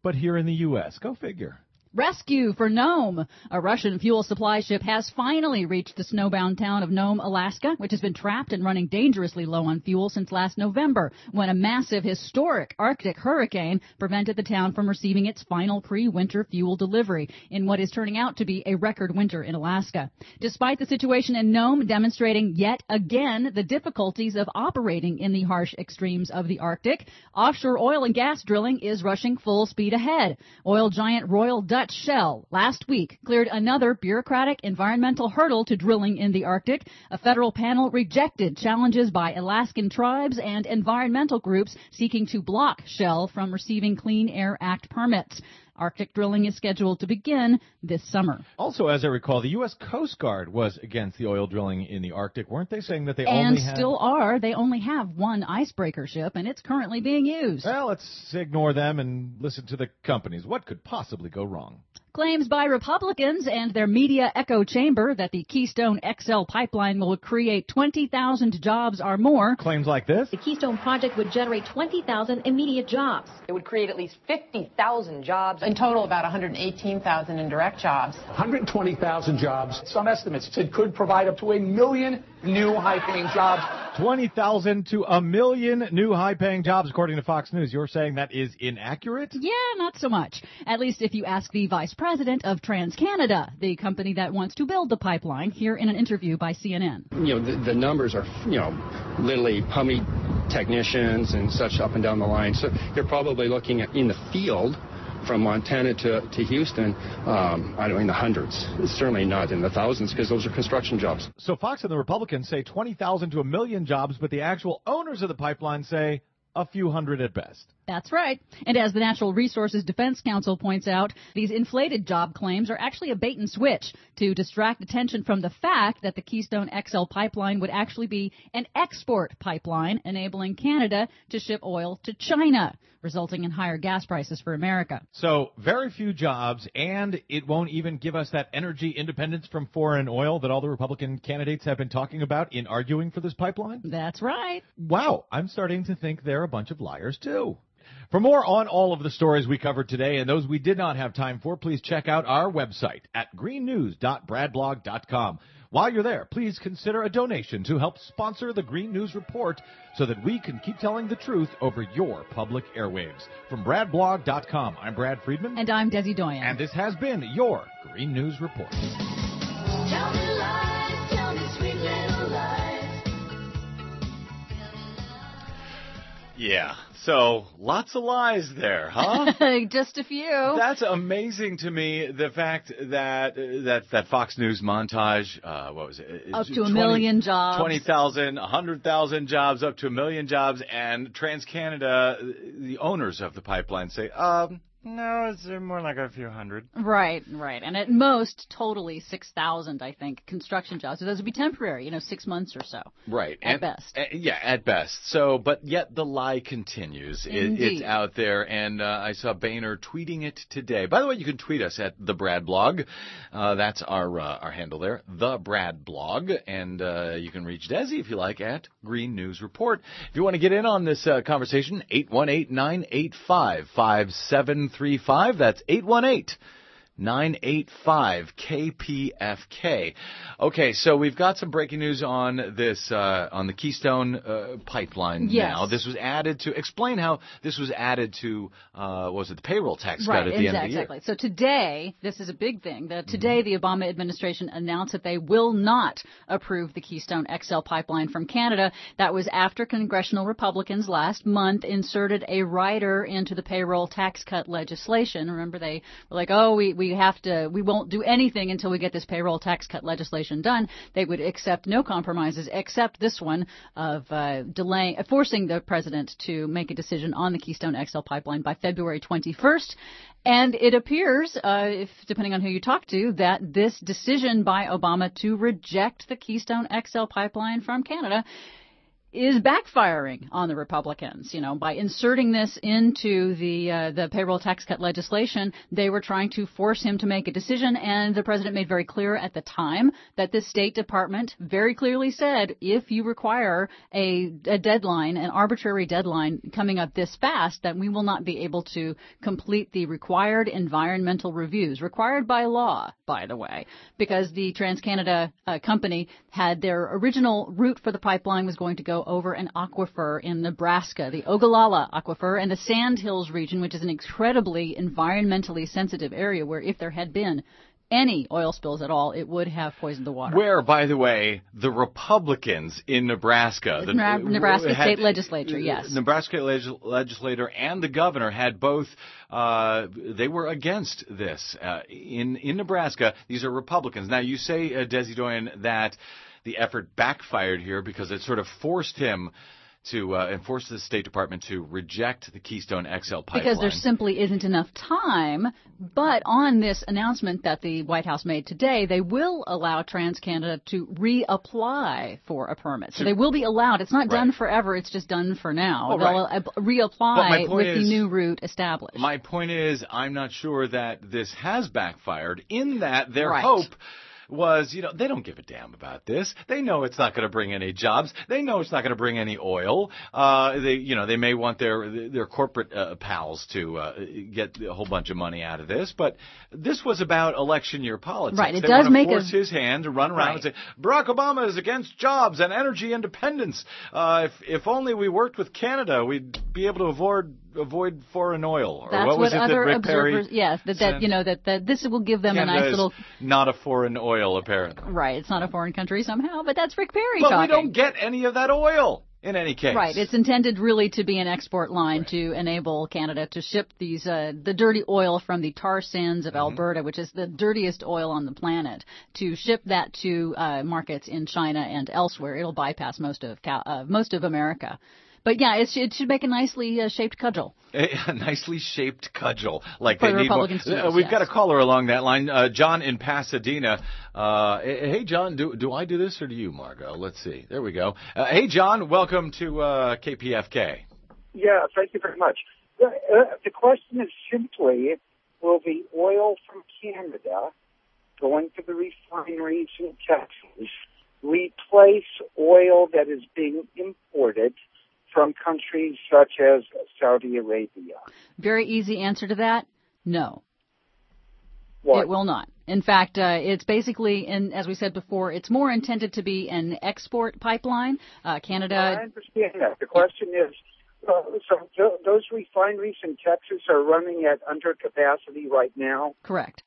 Speaker 4: but here in the U.S. Go figure.
Speaker 11: Rescue for Nome. A Russian fuel supply ship has finally reached the snowbound town of Nome, Alaska, which has been trapped and running dangerously low on fuel since last November, when a massive historic Arctic hurricane prevented the town from receiving its final pre-winter fuel delivery in what is turning out to be a record winter in Alaska. Despite the situation in Nome demonstrating yet again the difficulties of operating in the harsh extremes of the Arctic, offshore oil and gas drilling is rushing full speed ahead. Oil giant Royal Dutch Shell last week cleared another bureaucratic environmental hurdle to drilling in the Arctic. A federal panel rejected challenges by Alaskan tribes and environmental groups seeking to block Shell from receiving Clean Air Act permits. Arctic drilling is scheduled to begin this summer.
Speaker 4: Also, as I recall, the U.S. Coast Guard was against the oil drilling in the Arctic. Weren't they saying that they
Speaker 11: and
Speaker 4: only had...
Speaker 11: still are. They only have one icebreaker ship, and it's currently being used.
Speaker 4: Well, let's ignore them and listen to the companies. What could possibly go wrong?
Speaker 11: Claims by Republicans and their media echo chamber that the Keystone XL pipeline will create 20,000 jobs or more.
Speaker 4: Claims like this?
Speaker 15: The Keystone Project would generate 20,000 immediate jobs.
Speaker 16: It would create at least 50,000 jobs. In total, about 118,000 indirect jobs.
Speaker 17: 120,000 jobs. Some estimates said could provide up to a million new high-paying jobs.
Speaker 4: 20,000 to a million new high-paying jobs, according to Fox News. You're saying that is inaccurate?
Speaker 11: Yeah, not so much. At least if you ask the vice president of TransCanada, the company that wants to build the pipeline, here in an interview by CNN.
Speaker 12: You know, the, the numbers are, you know, literally how many technicians and such up and down the line. So you're probably looking at in the field from Montana to, to Houston, um, I don't know, in the hundreds. It's certainly not in the thousands because those are construction jobs.
Speaker 4: So Fox and the Republicans say 20,000 to a million jobs, but the actual owners of the pipeline say
Speaker 18: a few hundred at best.
Speaker 11: That's right. And as the Natural Resources Defense Council points out, these inflated job claims are actually a bait and switch to distract attention from the fact that the Keystone XL pipeline would actually be an export pipeline enabling Canada to ship oil to China, resulting in higher gas prices for America.
Speaker 18: So, very few jobs, and it won't even give us that energy independence from foreign oil that all the Republican candidates have been talking about in arguing for this pipeline?
Speaker 11: That's right.
Speaker 18: Wow, I'm starting to think they're a bunch of liars, too. For more on all of the stories we covered today and those we did not have time for, please check out our website at greennews.bradblog.com. While you're there, please consider a donation to help sponsor the Green News Report so that we can keep telling the truth over your public airwaves. From bradblog.com, I'm Brad Friedman.
Speaker 11: And I'm Desi Doyen.
Speaker 18: And this has been your Green News Report.
Speaker 3: Tell me lies, tell me sweet little lies.
Speaker 4: Yeah. So lots of lies there, huh?
Speaker 11: Just a few.
Speaker 4: That's amazing to me. The fact that that that Fox News montage, uh, what was it?
Speaker 11: Up to a million jobs.
Speaker 4: Twenty thousand, a hundred thousand jobs, up to a million jobs, and TransCanada, the owners of the pipeline, say, um, no, it's more like a few hundred.
Speaker 11: Right, right. And at most, totally 6,000, I think, construction jobs. So those would be temporary, you know, six months or so.
Speaker 4: Right.
Speaker 11: At
Speaker 4: and,
Speaker 11: best.
Speaker 4: uh, yeah, at best. So, but yet the lie continues. It, it's out there, and uh, I saw Boehner tweeting it today. By the way, you can tweet us at the Brad Blog. Uh, that's our uh, our handle there, the Brad Blog, and uh, you can reach Desi if you like at Green News Report. If you want to get in on this uh, conversation, eight one eight nine eight five five seven three five. That's eight one eight. 985 KPFK. Okay, so we've got some breaking news on this uh, on the Keystone uh, pipeline
Speaker 11: Yes.
Speaker 4: now. This was added to explain how this was added to uh, what was it the payroll tax cut
Speaker 11: Right,
Speaker 4: at the end of
Speaker 11: exactly.
Speaker 4: the year.
Speaker 11: exactly. So today, this is a big thing. That today, the Obama administration announced that they will not approve the Keystone XL pipeline from Canada. That was after congressional Republicans last month inserted a rider into the payroll tax cut legislation. Remember, they were like, "Oh, we we have to, we won't do anything until we get this payroll tax cut legislation done." They would accept no compromises except this one of uh, delaying, forcing the president to make a decision on the Keystone XL pipeline by February 21st. And it appears, uh, if depending on who you talk to, that this decision by Obama to reject the Keystone XL pipeline from Canada is backfiring on the Republicans. You know, by inserting this into the uh, the payroll tax cut legislation, they were trying to force him to make a decision, and the president made very clear at the time that the State Department very clearly said, if you require a, a deadline, an arbitrary deadline coming up this fast, that we will not be able to complete the required environmental reviews, required by law, by the way, because the TransCanada uh, company had their original route for the pipeline was going to go over an aquifer in Nebraska, the Ogallala Aquifer, and the Sand Hills region, which is an incredibly environmentally sensitive area where if there had been any oil spills at all, it would have poisoned the water.
Speaker 4: Where, by the way, the Republicans in Nebraska,
Speaker 11: The Nebra- Nebraska
Speaker 4: had-
Speaker 11: state legislature, yes.
Speaker 4: Nebraska leg- legislator and the governor had both. Uh, they were against this uh, in in Nebraska. These are Republicans. Now you say, uh, Desi Doyen, that the effort backfired here because it sort of forced him to uh, and the State Department to reject the Keystone XL pipeline.
Speaker 11: Because there simply isn't enough time. But on this announcement that the White House made today, they will allow TransCanada to reapply for a permit. So they will be allowed. It's not done
Speaker 4: Right.
Speaker 11: forever. It's just done for now.
Speaker 4: Oh,
Speaker 11: They'll
Speaker 4: right. But my
Speaker 11: reapply with
Speaker 4: is-
Speaker 11: the new route established.
Speaker 4: My point is, I'm not sure that this has backfired in that their
Speaker 11: Right.
Speaker 4: hope was, you know, they don't give a damn about this. They know it's not going to bring any jobs. They know it's not going to bring any oil. Uh, they, you know, they may want their their corporate uh, pals to uh, get a whole bunch of money out of this, but this was about election year politics.
Speaker 11: Right, it
Speaker 4: they
Speaker 11: does make a-
Speaker 4: force his hand to run around and say Barack Obama is against jobs and energy independence. Uh, if if only we worked with Canada, we'd be able to avoid avoid foreign oil. Or
Speaker 11: That's
Speaker 4: what was it
Speaker 11: other
Speaker 4: that Rick Perry
Speaker 11: yes, that, that you know that, that this will give them
Speaker 4: Canada
Speaker 11: a nice little
Speaker 4: not a foreign oil, apparently.
Speaker 11: right. It's not a foreign country somehow, but that's Rick Perry
Speaker 4: But we don't get any of that oil in any case.
Speaker 11: Right. It's intended really to be an export line to enable Canada to ship these uh, the dirty oil from the tar sands of
Speaker 4: Mm-hmm.
Speaker 11: Alberta, which is the dirtiest oil on the planet, to ship that to uh, markets in China and elsewhere. It'll bypass most of Cal- uh, most of America. But yeah, it should, it should make a nicely uh, shaped cudgel.
Speaker 4: A nicely shaped cudgel, like
Speaker 11: For
Speaker 4: they
Speaker 11: the
Speaker 4: need more.
Speaker 11: Republicans
Speaker 4: Uh, We've
Speaker 11: yes.
Speaker 4: got a caller along that line, uh, John in Pasadena. Uh, hey, John, do do I do this or do you, Margot? Let's see. There we go. Uh, hey, John, welcome to uh, KPFK.
Speaker 19: Yeah, thank you very much. The, uh, the question is simply, will the oil from Canada going to the refineries in Texas replace oil that is being imported from countries such as Saudi Arabia?
Speaker 11: Very easy answer to that: no.
Speaker 19: What?
Speaker 11: It will not. In fact, uh, it's basically, and as we said before, it's more intended to be an export pipeline. Uh,
Speaker 19: I understand that. The question is, uh, so th- those refineries in Texas are running at under capacity right now.
Speaker 11: correct.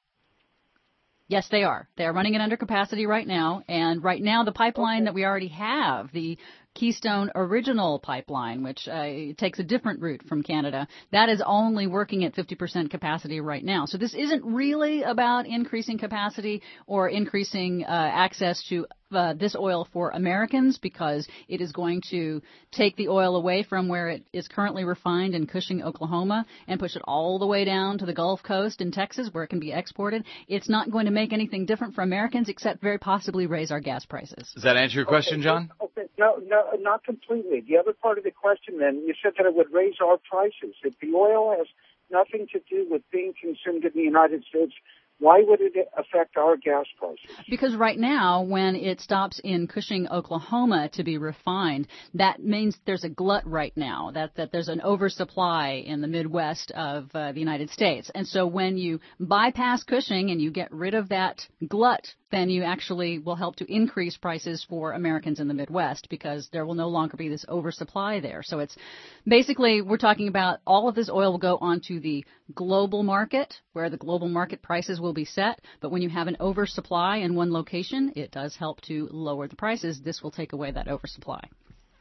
Speaker 11: Yes, they are. They are running it under capacity right now, and right now the pipeline that we already have, the Keystone Original Pipeline, which uh, takes a different route from Canada, that is only working at 50% capacity right now. So this isn't really about increasing capacity or increasing uh, access to uh, this oil for Americans because it is going to take the oil away from where it is currently refined in Cushing, Oklahoma, and push it all the way down to the Gulf Coast in Texas where it can be exported. It's not going to make anything different for Americans except very possibly raise our gas prices.
Speaker 4: Does that answer your question, John?
Speaker 19: Okay, no, no, not completely. The other part of the question, then, you said that it would raise our prices. If the oil has nothing to do with being consumed in the United States, why would it affect our gas prices?
Speaker 11: Because right now, when it stops in Cushing, Oklahoma to be refined, that means there's a glut right now, that, that there's an oversupply in the Midwest of uh, the United States. And so when you bypass Cushing and you get rid of that glut, then you actually will help to increase prices for Americans in the Midwest because there will no longer be this oversupply there. So it's basically, we're talking about all of this oil will go onto the global market where the global market prices will be set. But when you have an oversupply in one location, it does help to lower the prices. This will take away that oversupply.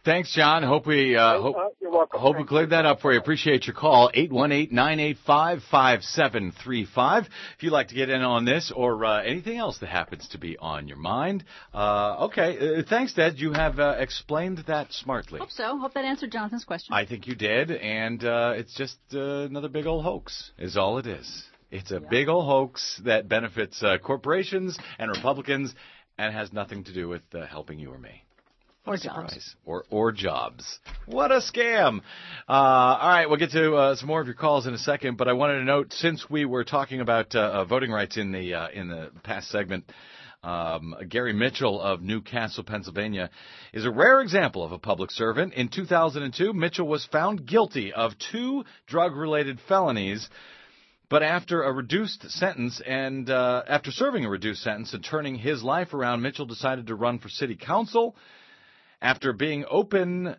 Speaker 4: Thanks, John. Hope we uh, hope,
Speaker 19: you're welcome.
Speaker 4: hope we cleared that up for you. Appreciate your call. 818-985-5735. If you'd like to get in on this or uh, anything else that happens to be on your mind. Uh, okay. Uh, thanks, Dad. You have uh, explained that smartly.
Speaker 11: Hope so. Hope that answered Jonathan's question.
Speaker 4: I think you did, and uh, it's just uh, another big old hoax, is all it is. It's a big old hoax that benefits uh, corporations and Republicans and has nothing to do with uh, helping you or me.
Speaker 11: Or
Speaker 4: Surprise.
Speaker 11: jobs.
Speaker 4: Or or jobs. What a scam! Uh, all right, we'll get to uh, some more of your calls in a second, but I wanted to note since we were talking about uh, uh, voting rights in the uh, in the past segment. Um, Gary Mitchell of Newcastle, Pennsylvania, is a rare example of a public servant. In 2002, Mitchell was found guilty of two drug-related felonies but after a reduced sentence and uh, after serving a reduced sentence and turning his life around, Mitchell decided to run for city council. After being open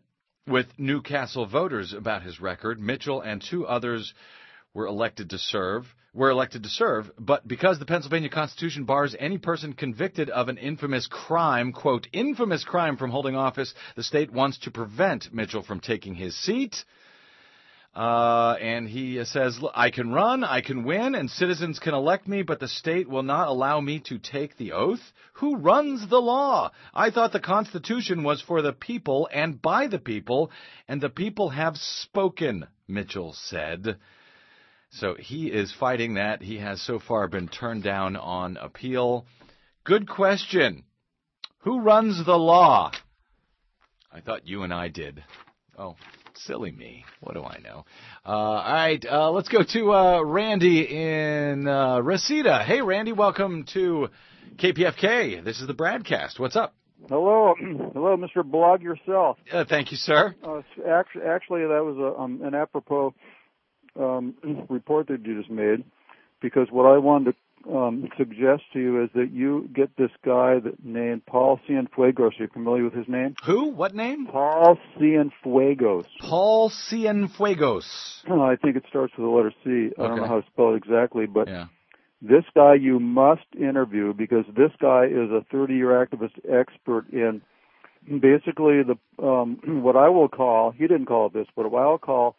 Speaker 4: with Newcastle voters about his record, Mitchell and two others were elected to serve. Were elected to serve, but because the Pennsylvania Constitution bars any person convicted of an infamous crime, quote, infamous crime from holding office, the state wants to prevent Mitchell from taking his seat. Uh, and he says, I can run, I can win, and citizens can elect me, but the state will not allow me to take the oath. Who runs the law? I thought the Constitution was for the people and by the people, and the people have spoken, Mitchell said. So he is fighting that. He has so far been turned down on appeal. Good question. Who runs the law? I thought you and I did. Oh, silly me. What do I know? Uh, all right, uh, let's go to uh, Randy in uh, Reseda. Hey, Randy, welcome to KPFK. This is the BradCast. What's up?
Speaker 20: Hello, hello, Mr. Blog yourself.
Speaker 4: Uh, thank you, sir.
Speaker 20: Uh, actually, actually, that was a, um, an apropos um, report that you just made, because what I wanted to um, suggest to you is that you get this guy that named Paul Cienfuegos. Are you familiar with his name?
Speaker 4: Who? What name?
Speaker 20: Paul Cienfuegos.
Speaker 4: Paul Cienfuegos.
Speaker 20: I think it starts with the letter C. I don't know how to spell it exactly, but
Speaker 4: Yeah.
Speaker 20: this guy you must interview because this guy is a 30-year activist expert in basically the um, what I will call he didn't call it this, but what I'll call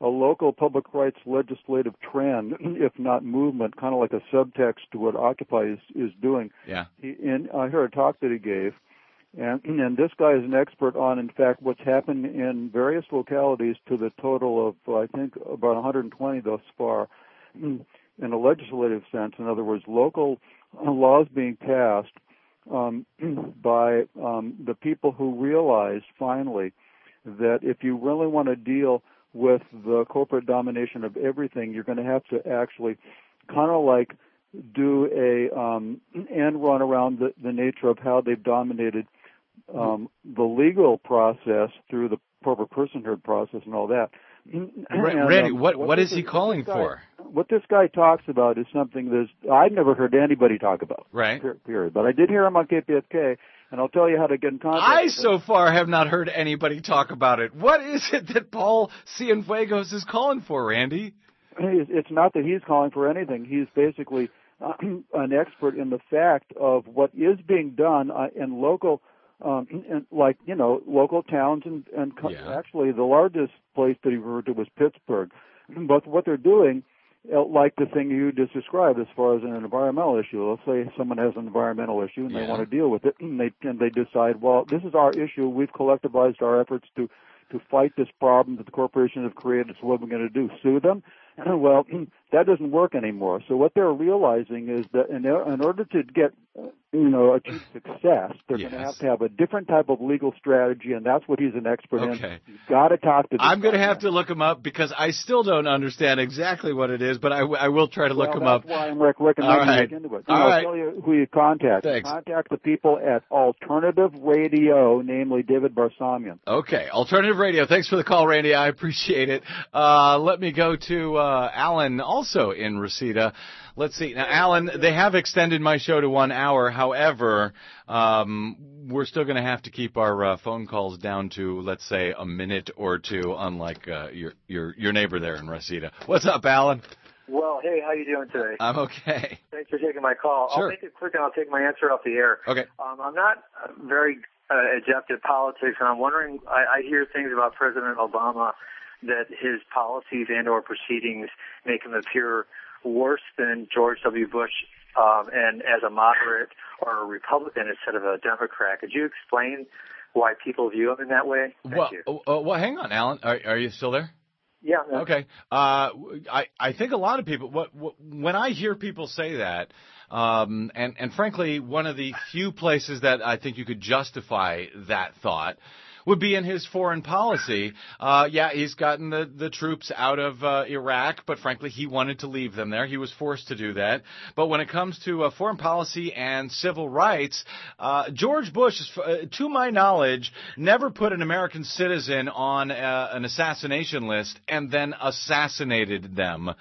Speaker 20: a local public rights legislative trend, if not movement, kind of like a subtext to what Occupy is, is doing.
Speaker 4: Yeah.
Speaker 20: He, in I heard a talk that he gave, And, and this guy is an expert on, in fact, what's happened in various localities to the total of, I think, about 120 thus far in a legislative sense. In other words, local laws being passed um, by um, the people who realize finally that if you really want to deal with the corporate domination of everything, you're going to have to actually kind of like do a um, end run around the, the nature of how they've dominated um, the legal process through the corporate personhood process and all that. And,
Speaker 4: Randy,
Speaker 20: um,
Speaker 4: what what is he calling
Speaker 20: guy-
Speaker 4: for?
Speaker 20: What this guy talks about is something that I've never heard anybody talk about.
Speaker 4: Right.
Speaker 20: per- Period. But I did hear him on KPFK, and I'll tell you how to get in contact.
Speaker 4: I so far have not heard anybody talk about it. What is it that Paul Cienfuegos is calling for, Randy?
Speaker 20: It's not that he's calling for anything. He's basically uh, an expert in the fact of what is being done uh, in local, um, in, like you know, local towns and and co- actually the largest place that he referred to was Pittsburgh. But what they're doing, Uh, like the thing you just described, as far as an environmental issue. Let's say someone has an environmental issue and they want to deal with it, and they and they decide, well, this is our issue. We've collectivized our efforts to to fight this problem that the corporations have created. So what are we're going to do? Sue them? Well, that doesn't work anymore. So what they're realizing is that in, in order to get, uh, you know, achieve success, they're going to have to have a different type of legal strategy, and that's what he's an expert
Speaker 4: Okay.
Speaker 20: in. You've got to talk to.
Speaker 4: I'm going to have to look him up because I still don't understand exactly what it is, but I will try to look
Speaker 20: well,
Speaker 4: him
Speaker 20: that's
Speaker 4: up.
Speaker 20: why I'm rec- recommending
Speaker 4: All
Speaker 20: look into it.
Speaker 4: All
Speaker 20: I'll
Speaker 4: right.
Speaker 20: tell you who you contact.
Speaker 4: Thanks.
Speaker 20: Contact the people at Alternative Radio, namely David Barsamian.
Speaker 4: Okay, alternative radio. Thanks for the call, Randy. I appreciate it. Uh, let me go to uh, Alan, also in Reseda. Let's see. Now, Alan, they have extended my show to one hour. However, um, we're still going to have to keep our uh, phone calls down to, let's say, a minute or two, unlike uh, your your your neighbor there in Reseda. What's up, Alan?
Speaker 21: Well, hey, how you doing today?
Speaker 4: I'm okay.
Speaker 21: Thanks for taking my call.
Speaker 4: Sure.
Speaker 21: I'll make it quick and I'll take my answer off the air.
Speaker 4: Okay.
Speaker 21: Um, I'm not uh, very uh, adept at politics, and I'm wondering. I, I hear things about President Obama that his policies and/or proceedings make him appear worse than George W. Bush, um, and as a moderate or a Republican instead of a Democrat. Could you explain why people view him in that way? Thank
Speaker 4: well,
Speaker 21: you.
Speaker 4: uh, well, hang on, Alan. Are, are you still there?
Speaker 21: Yeah. no.
Speaker 4: Okay. Uh, I I think a lot of people. What, what when I hear people say that, um, and and frankly, one of the few places that I think you could justify that thought would be in his foreign policy. Uh, yeah, he's gotten the, the troops out of uh, Iraq, but frankly, he wanted to leave them there. He was forced to do that. But when it comes to uh, foreign policy and civil rights, uh, George Bush, uh, to my knowledge, never put an American citizen on uh, an assassination list and then assassinated them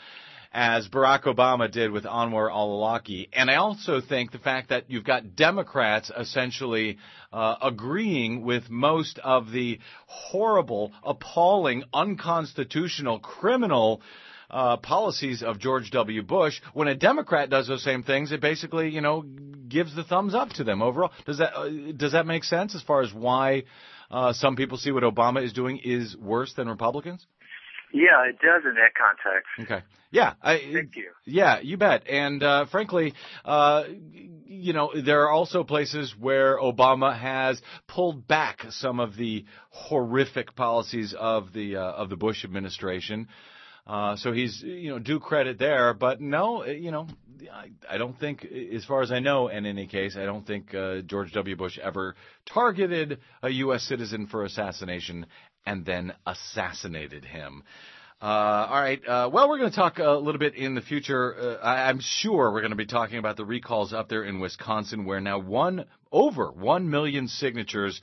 Speaker 4: as Barack Obama did with Anwar al-Awlaki. And I also think the fact that you've got Democrats essentially uh, agreeing with most of the horrible, appalling, unconstitutional, criminal uh, policies of George W. Bush. When a Democrat does those same things, it basically, you know, gives the thumbs up to them overall. Does that uh, does that make sense as far as why uh, some people see what Obama is doing is worse than Republicans?
Speaker 21: Yeah, it does in that context.
Speaker 4: Okay. Yeah. I,
Speaker 21: Thank you.
Speaker 4: Yeah, you bet. And uh, frankly, uh, you know, there are also places where Obama has pulled back some of the horrific policies of the uh, of the Bush administration. Uh, so he's, you know, due credit there. But no, you know, I, I don't think, as far as I know, in any case, I don't think uh, George W. Bush ever targeted a U.S. citizen for assassination and then assassinated him. Uh, all right. Uh, well, we're going to talk a little bit in the future. Uh, I, I'm sure we're going to be talking about the recalls up there in Wisconsin, where now one over one million signatures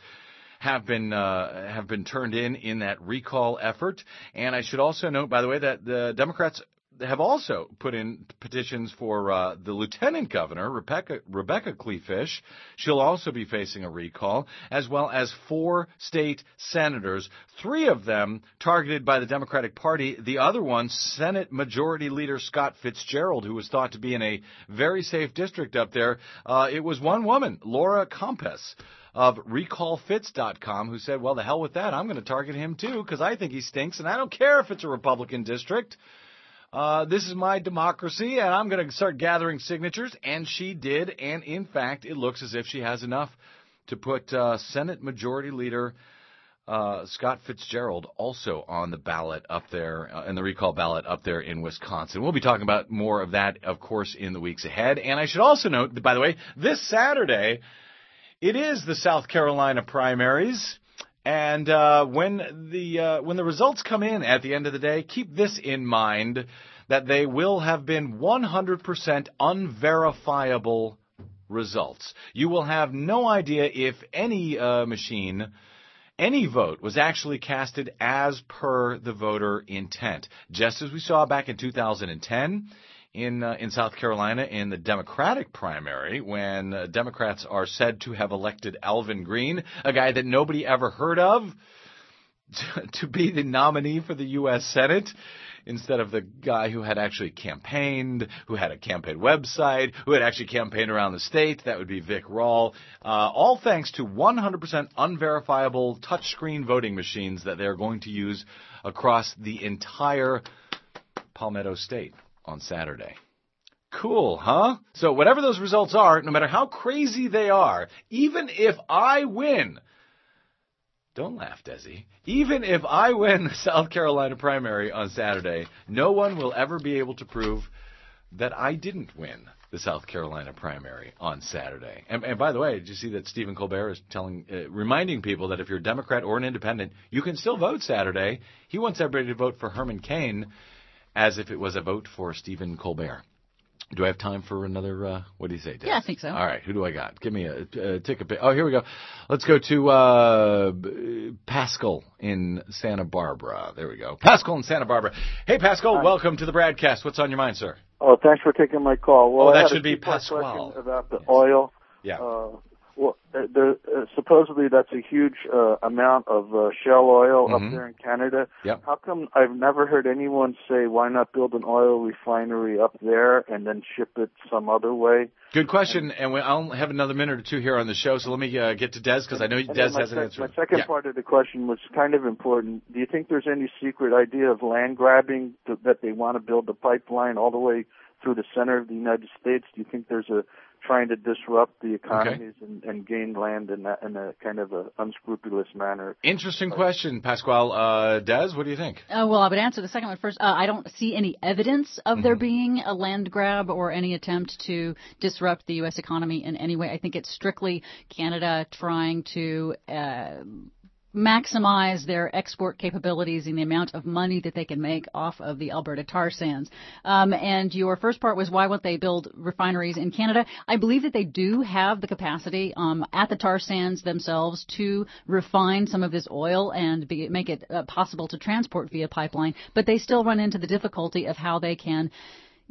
Speaker 4: have been uh, have been turned in in that recall effort. And I should also note, by the way, that the Democrats have also put in petitions for uh, the lieutenant governor, Rebecca, Rebecca Kleefisch. She'll also be facing a recall, as well as four state senators, three of them targeted by the Democratic Party. The other one, Senate Majority Leader Scott Fitzgerald, who was thought to be in a very safe district up there. Uh, it was one woman, Laura Compas of recallfits.com who said, well, the hell with that. I'm going to target him too because I think he stinks and I don't care if it's a Republican district. Uh, this is my democracy, and I'm going to start gathering signatures. And she did, and in fact, it looks as if she has enough to put uh, Senate Majority Leader uh, Scott Fitzgerald also on the ballot up there, uh, in the recall ballot up there in Wisconsin. We'll be talking about more of that, of course, in the weeks ahead. And I should also note, by the way, this Saturday, it is the South Carolina primaries. And uh, when the uh, when the results come in at the end of the day, keep this in mind that they will have been 100% unverifiable results. You will have no idea if any uh, machine, any vote was actually casted as per the voter intent. Just as we saw back in 2010 in uh, in South Carolina in the Democratic primary when uh, Democrats are said to have elected Alvin Greene, a guy that nobody ever heard of, to be the nominee for the U.S. Senate instead of the guy who had actually campaigned, who had a campaign website, who had actually campaigned around the state. That would be Vic Rawl. Uh, all thanks to 100% unverifiable touchscreen voting machines that they're going to use across the entire Palmetto State on Saturday. Cool, huh? So whatever those results are, no matter how crazy they are, even if I win, don't laugh, Desi. Even if I win the South Carolina primary on Saturday, no one will ever be able to prove that I didn't win the South Carolina primary on Saturday. And, and by the way, did you see that Stephen Colbert is telling, uh, reminding people that if you're a Democrat or an Independent, you can still vote Saturday. He wants everybody to vote for Herman Cain as if it was a vote for Stephen Colbert. Do I have time for another? Uh, what do you say, Des?
Speaker 11: Yeah, I think so.
Speaker 4: All right, who do I got? Give me a, a take a pic. Oh, here we go. Let's go to uh, Pascal in Santa Barbara. There we go. Pascal in Santa Barbara. Hey, Pascal,
Speaker 22: Hi.
Speaker 4: welcome to the BradCast. What's on your mind, sir?
Speaker 22: Oh, thanks for taking my call. Well,
Speaker 4: Oh,
Speaker 22: I
Speaker 4: that
Speaker 22: had a
Speaker 4: should be
Speaker 22: two-part
Speaker 4: Pasquale.
Speaker 22: question About the oil.
Speaker 4: Yeah.
Speaker 22: Uh, well, uh, there, uh, supposedly that's a huge uh, amount of uh, shell oil
Speaker 4: Mhm.
Speaker 22: up there in Canada.
Speaker 4: Yep.
Speaker 22: How come I've never heard anyone say why not build an oil refinery up there and then ship it some other way?
Speaker 4: Good question, and we, I'll have another minute or two here on the show, so let me uh, get to Des because I know
Speaker 22: And
Speaker 4: Des has an answer.
Speaker 22: My second
Speaker 4: Yeah.
Speaker 22: part of the question was kind of important. Do you think there's any secret idea of land grabbing to, that they want to build the pipeline all the way through the center of the United States? Do you think there's a trying to disrupt the economies and, and gain land in, that, in a kind of a unscrupulous manner?
Speaker 4: Interesting question, Pasquale. Uh, Des, what do you think?
Speaker 11: Uh, well, I would answer the second one first. Uh, I don't see any evidence of
Speaker 4: Mm-hmm.
Speaker 11: there being a land grab or any attempt to disrupt the U.S. economy in any way. I think it's strictly Canada trying to. Uh, maximize their export capabilities and the amount of money that they can make off of the Alberta tar sands. Um, and your first part was why won't they build refineries in Canada? I believe that they do have the capacity um, at the tar sands themselves to refine some of this oil and be, make it uh, possible to transport via pipeline, but they still run into the difficulty of how they can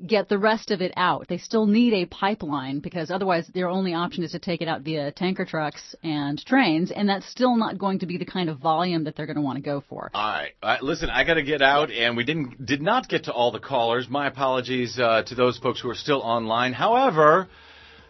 Speaker 11: get the rest of it out. They still need a pipeline because otherwise their only option is to take it out via tanker trucks and trains, and that's still not going to be the kind of volume that they're going to want to go for.
Speaker 4: All right. Uh, listen, I got to get out, and we didn't did not get to all the callers. My apologies uh, to those folks who are still online. However,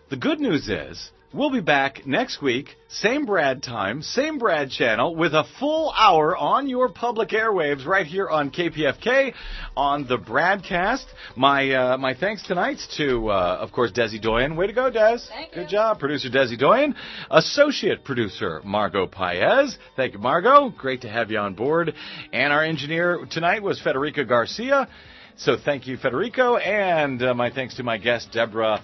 Speaker 4: the good news is we'll be back next week, same Brad time, same Brad channel, with a full hour on your public airwaves right here on KPFK on the BradCast. My uh, my thanks tonight to, uh, of course, Desi Doyen. Way to go, Des. Thank Good job, producer Desi Doyen. Associate producer Margot Paez. Thank you, Margot. Great to have you on board. And our engineer tonight was Federica Garcia. So thank you, Federico, and uh, my thanks to my guest, Deborah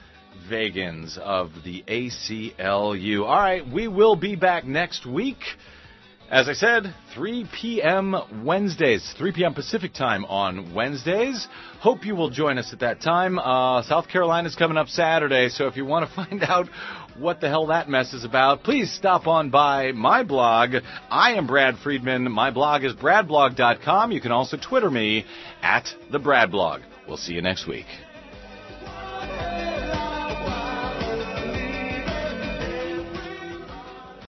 Speaker 4: Vagins of the ACLU. All right, we will be back next week. As I said, 3 p.m. Wednesdays, 3 p.m. Pacific time on Wednesdays. Hope you will join us at that time. Uh, South Carolina's coming up Saturday, so if you want to find out what the hell that mess is about, please stop on by my blog. I am Brad Friedman. My blog is bradblog.com. You can also Twitter me at the Brad Blog. We'll see you next week.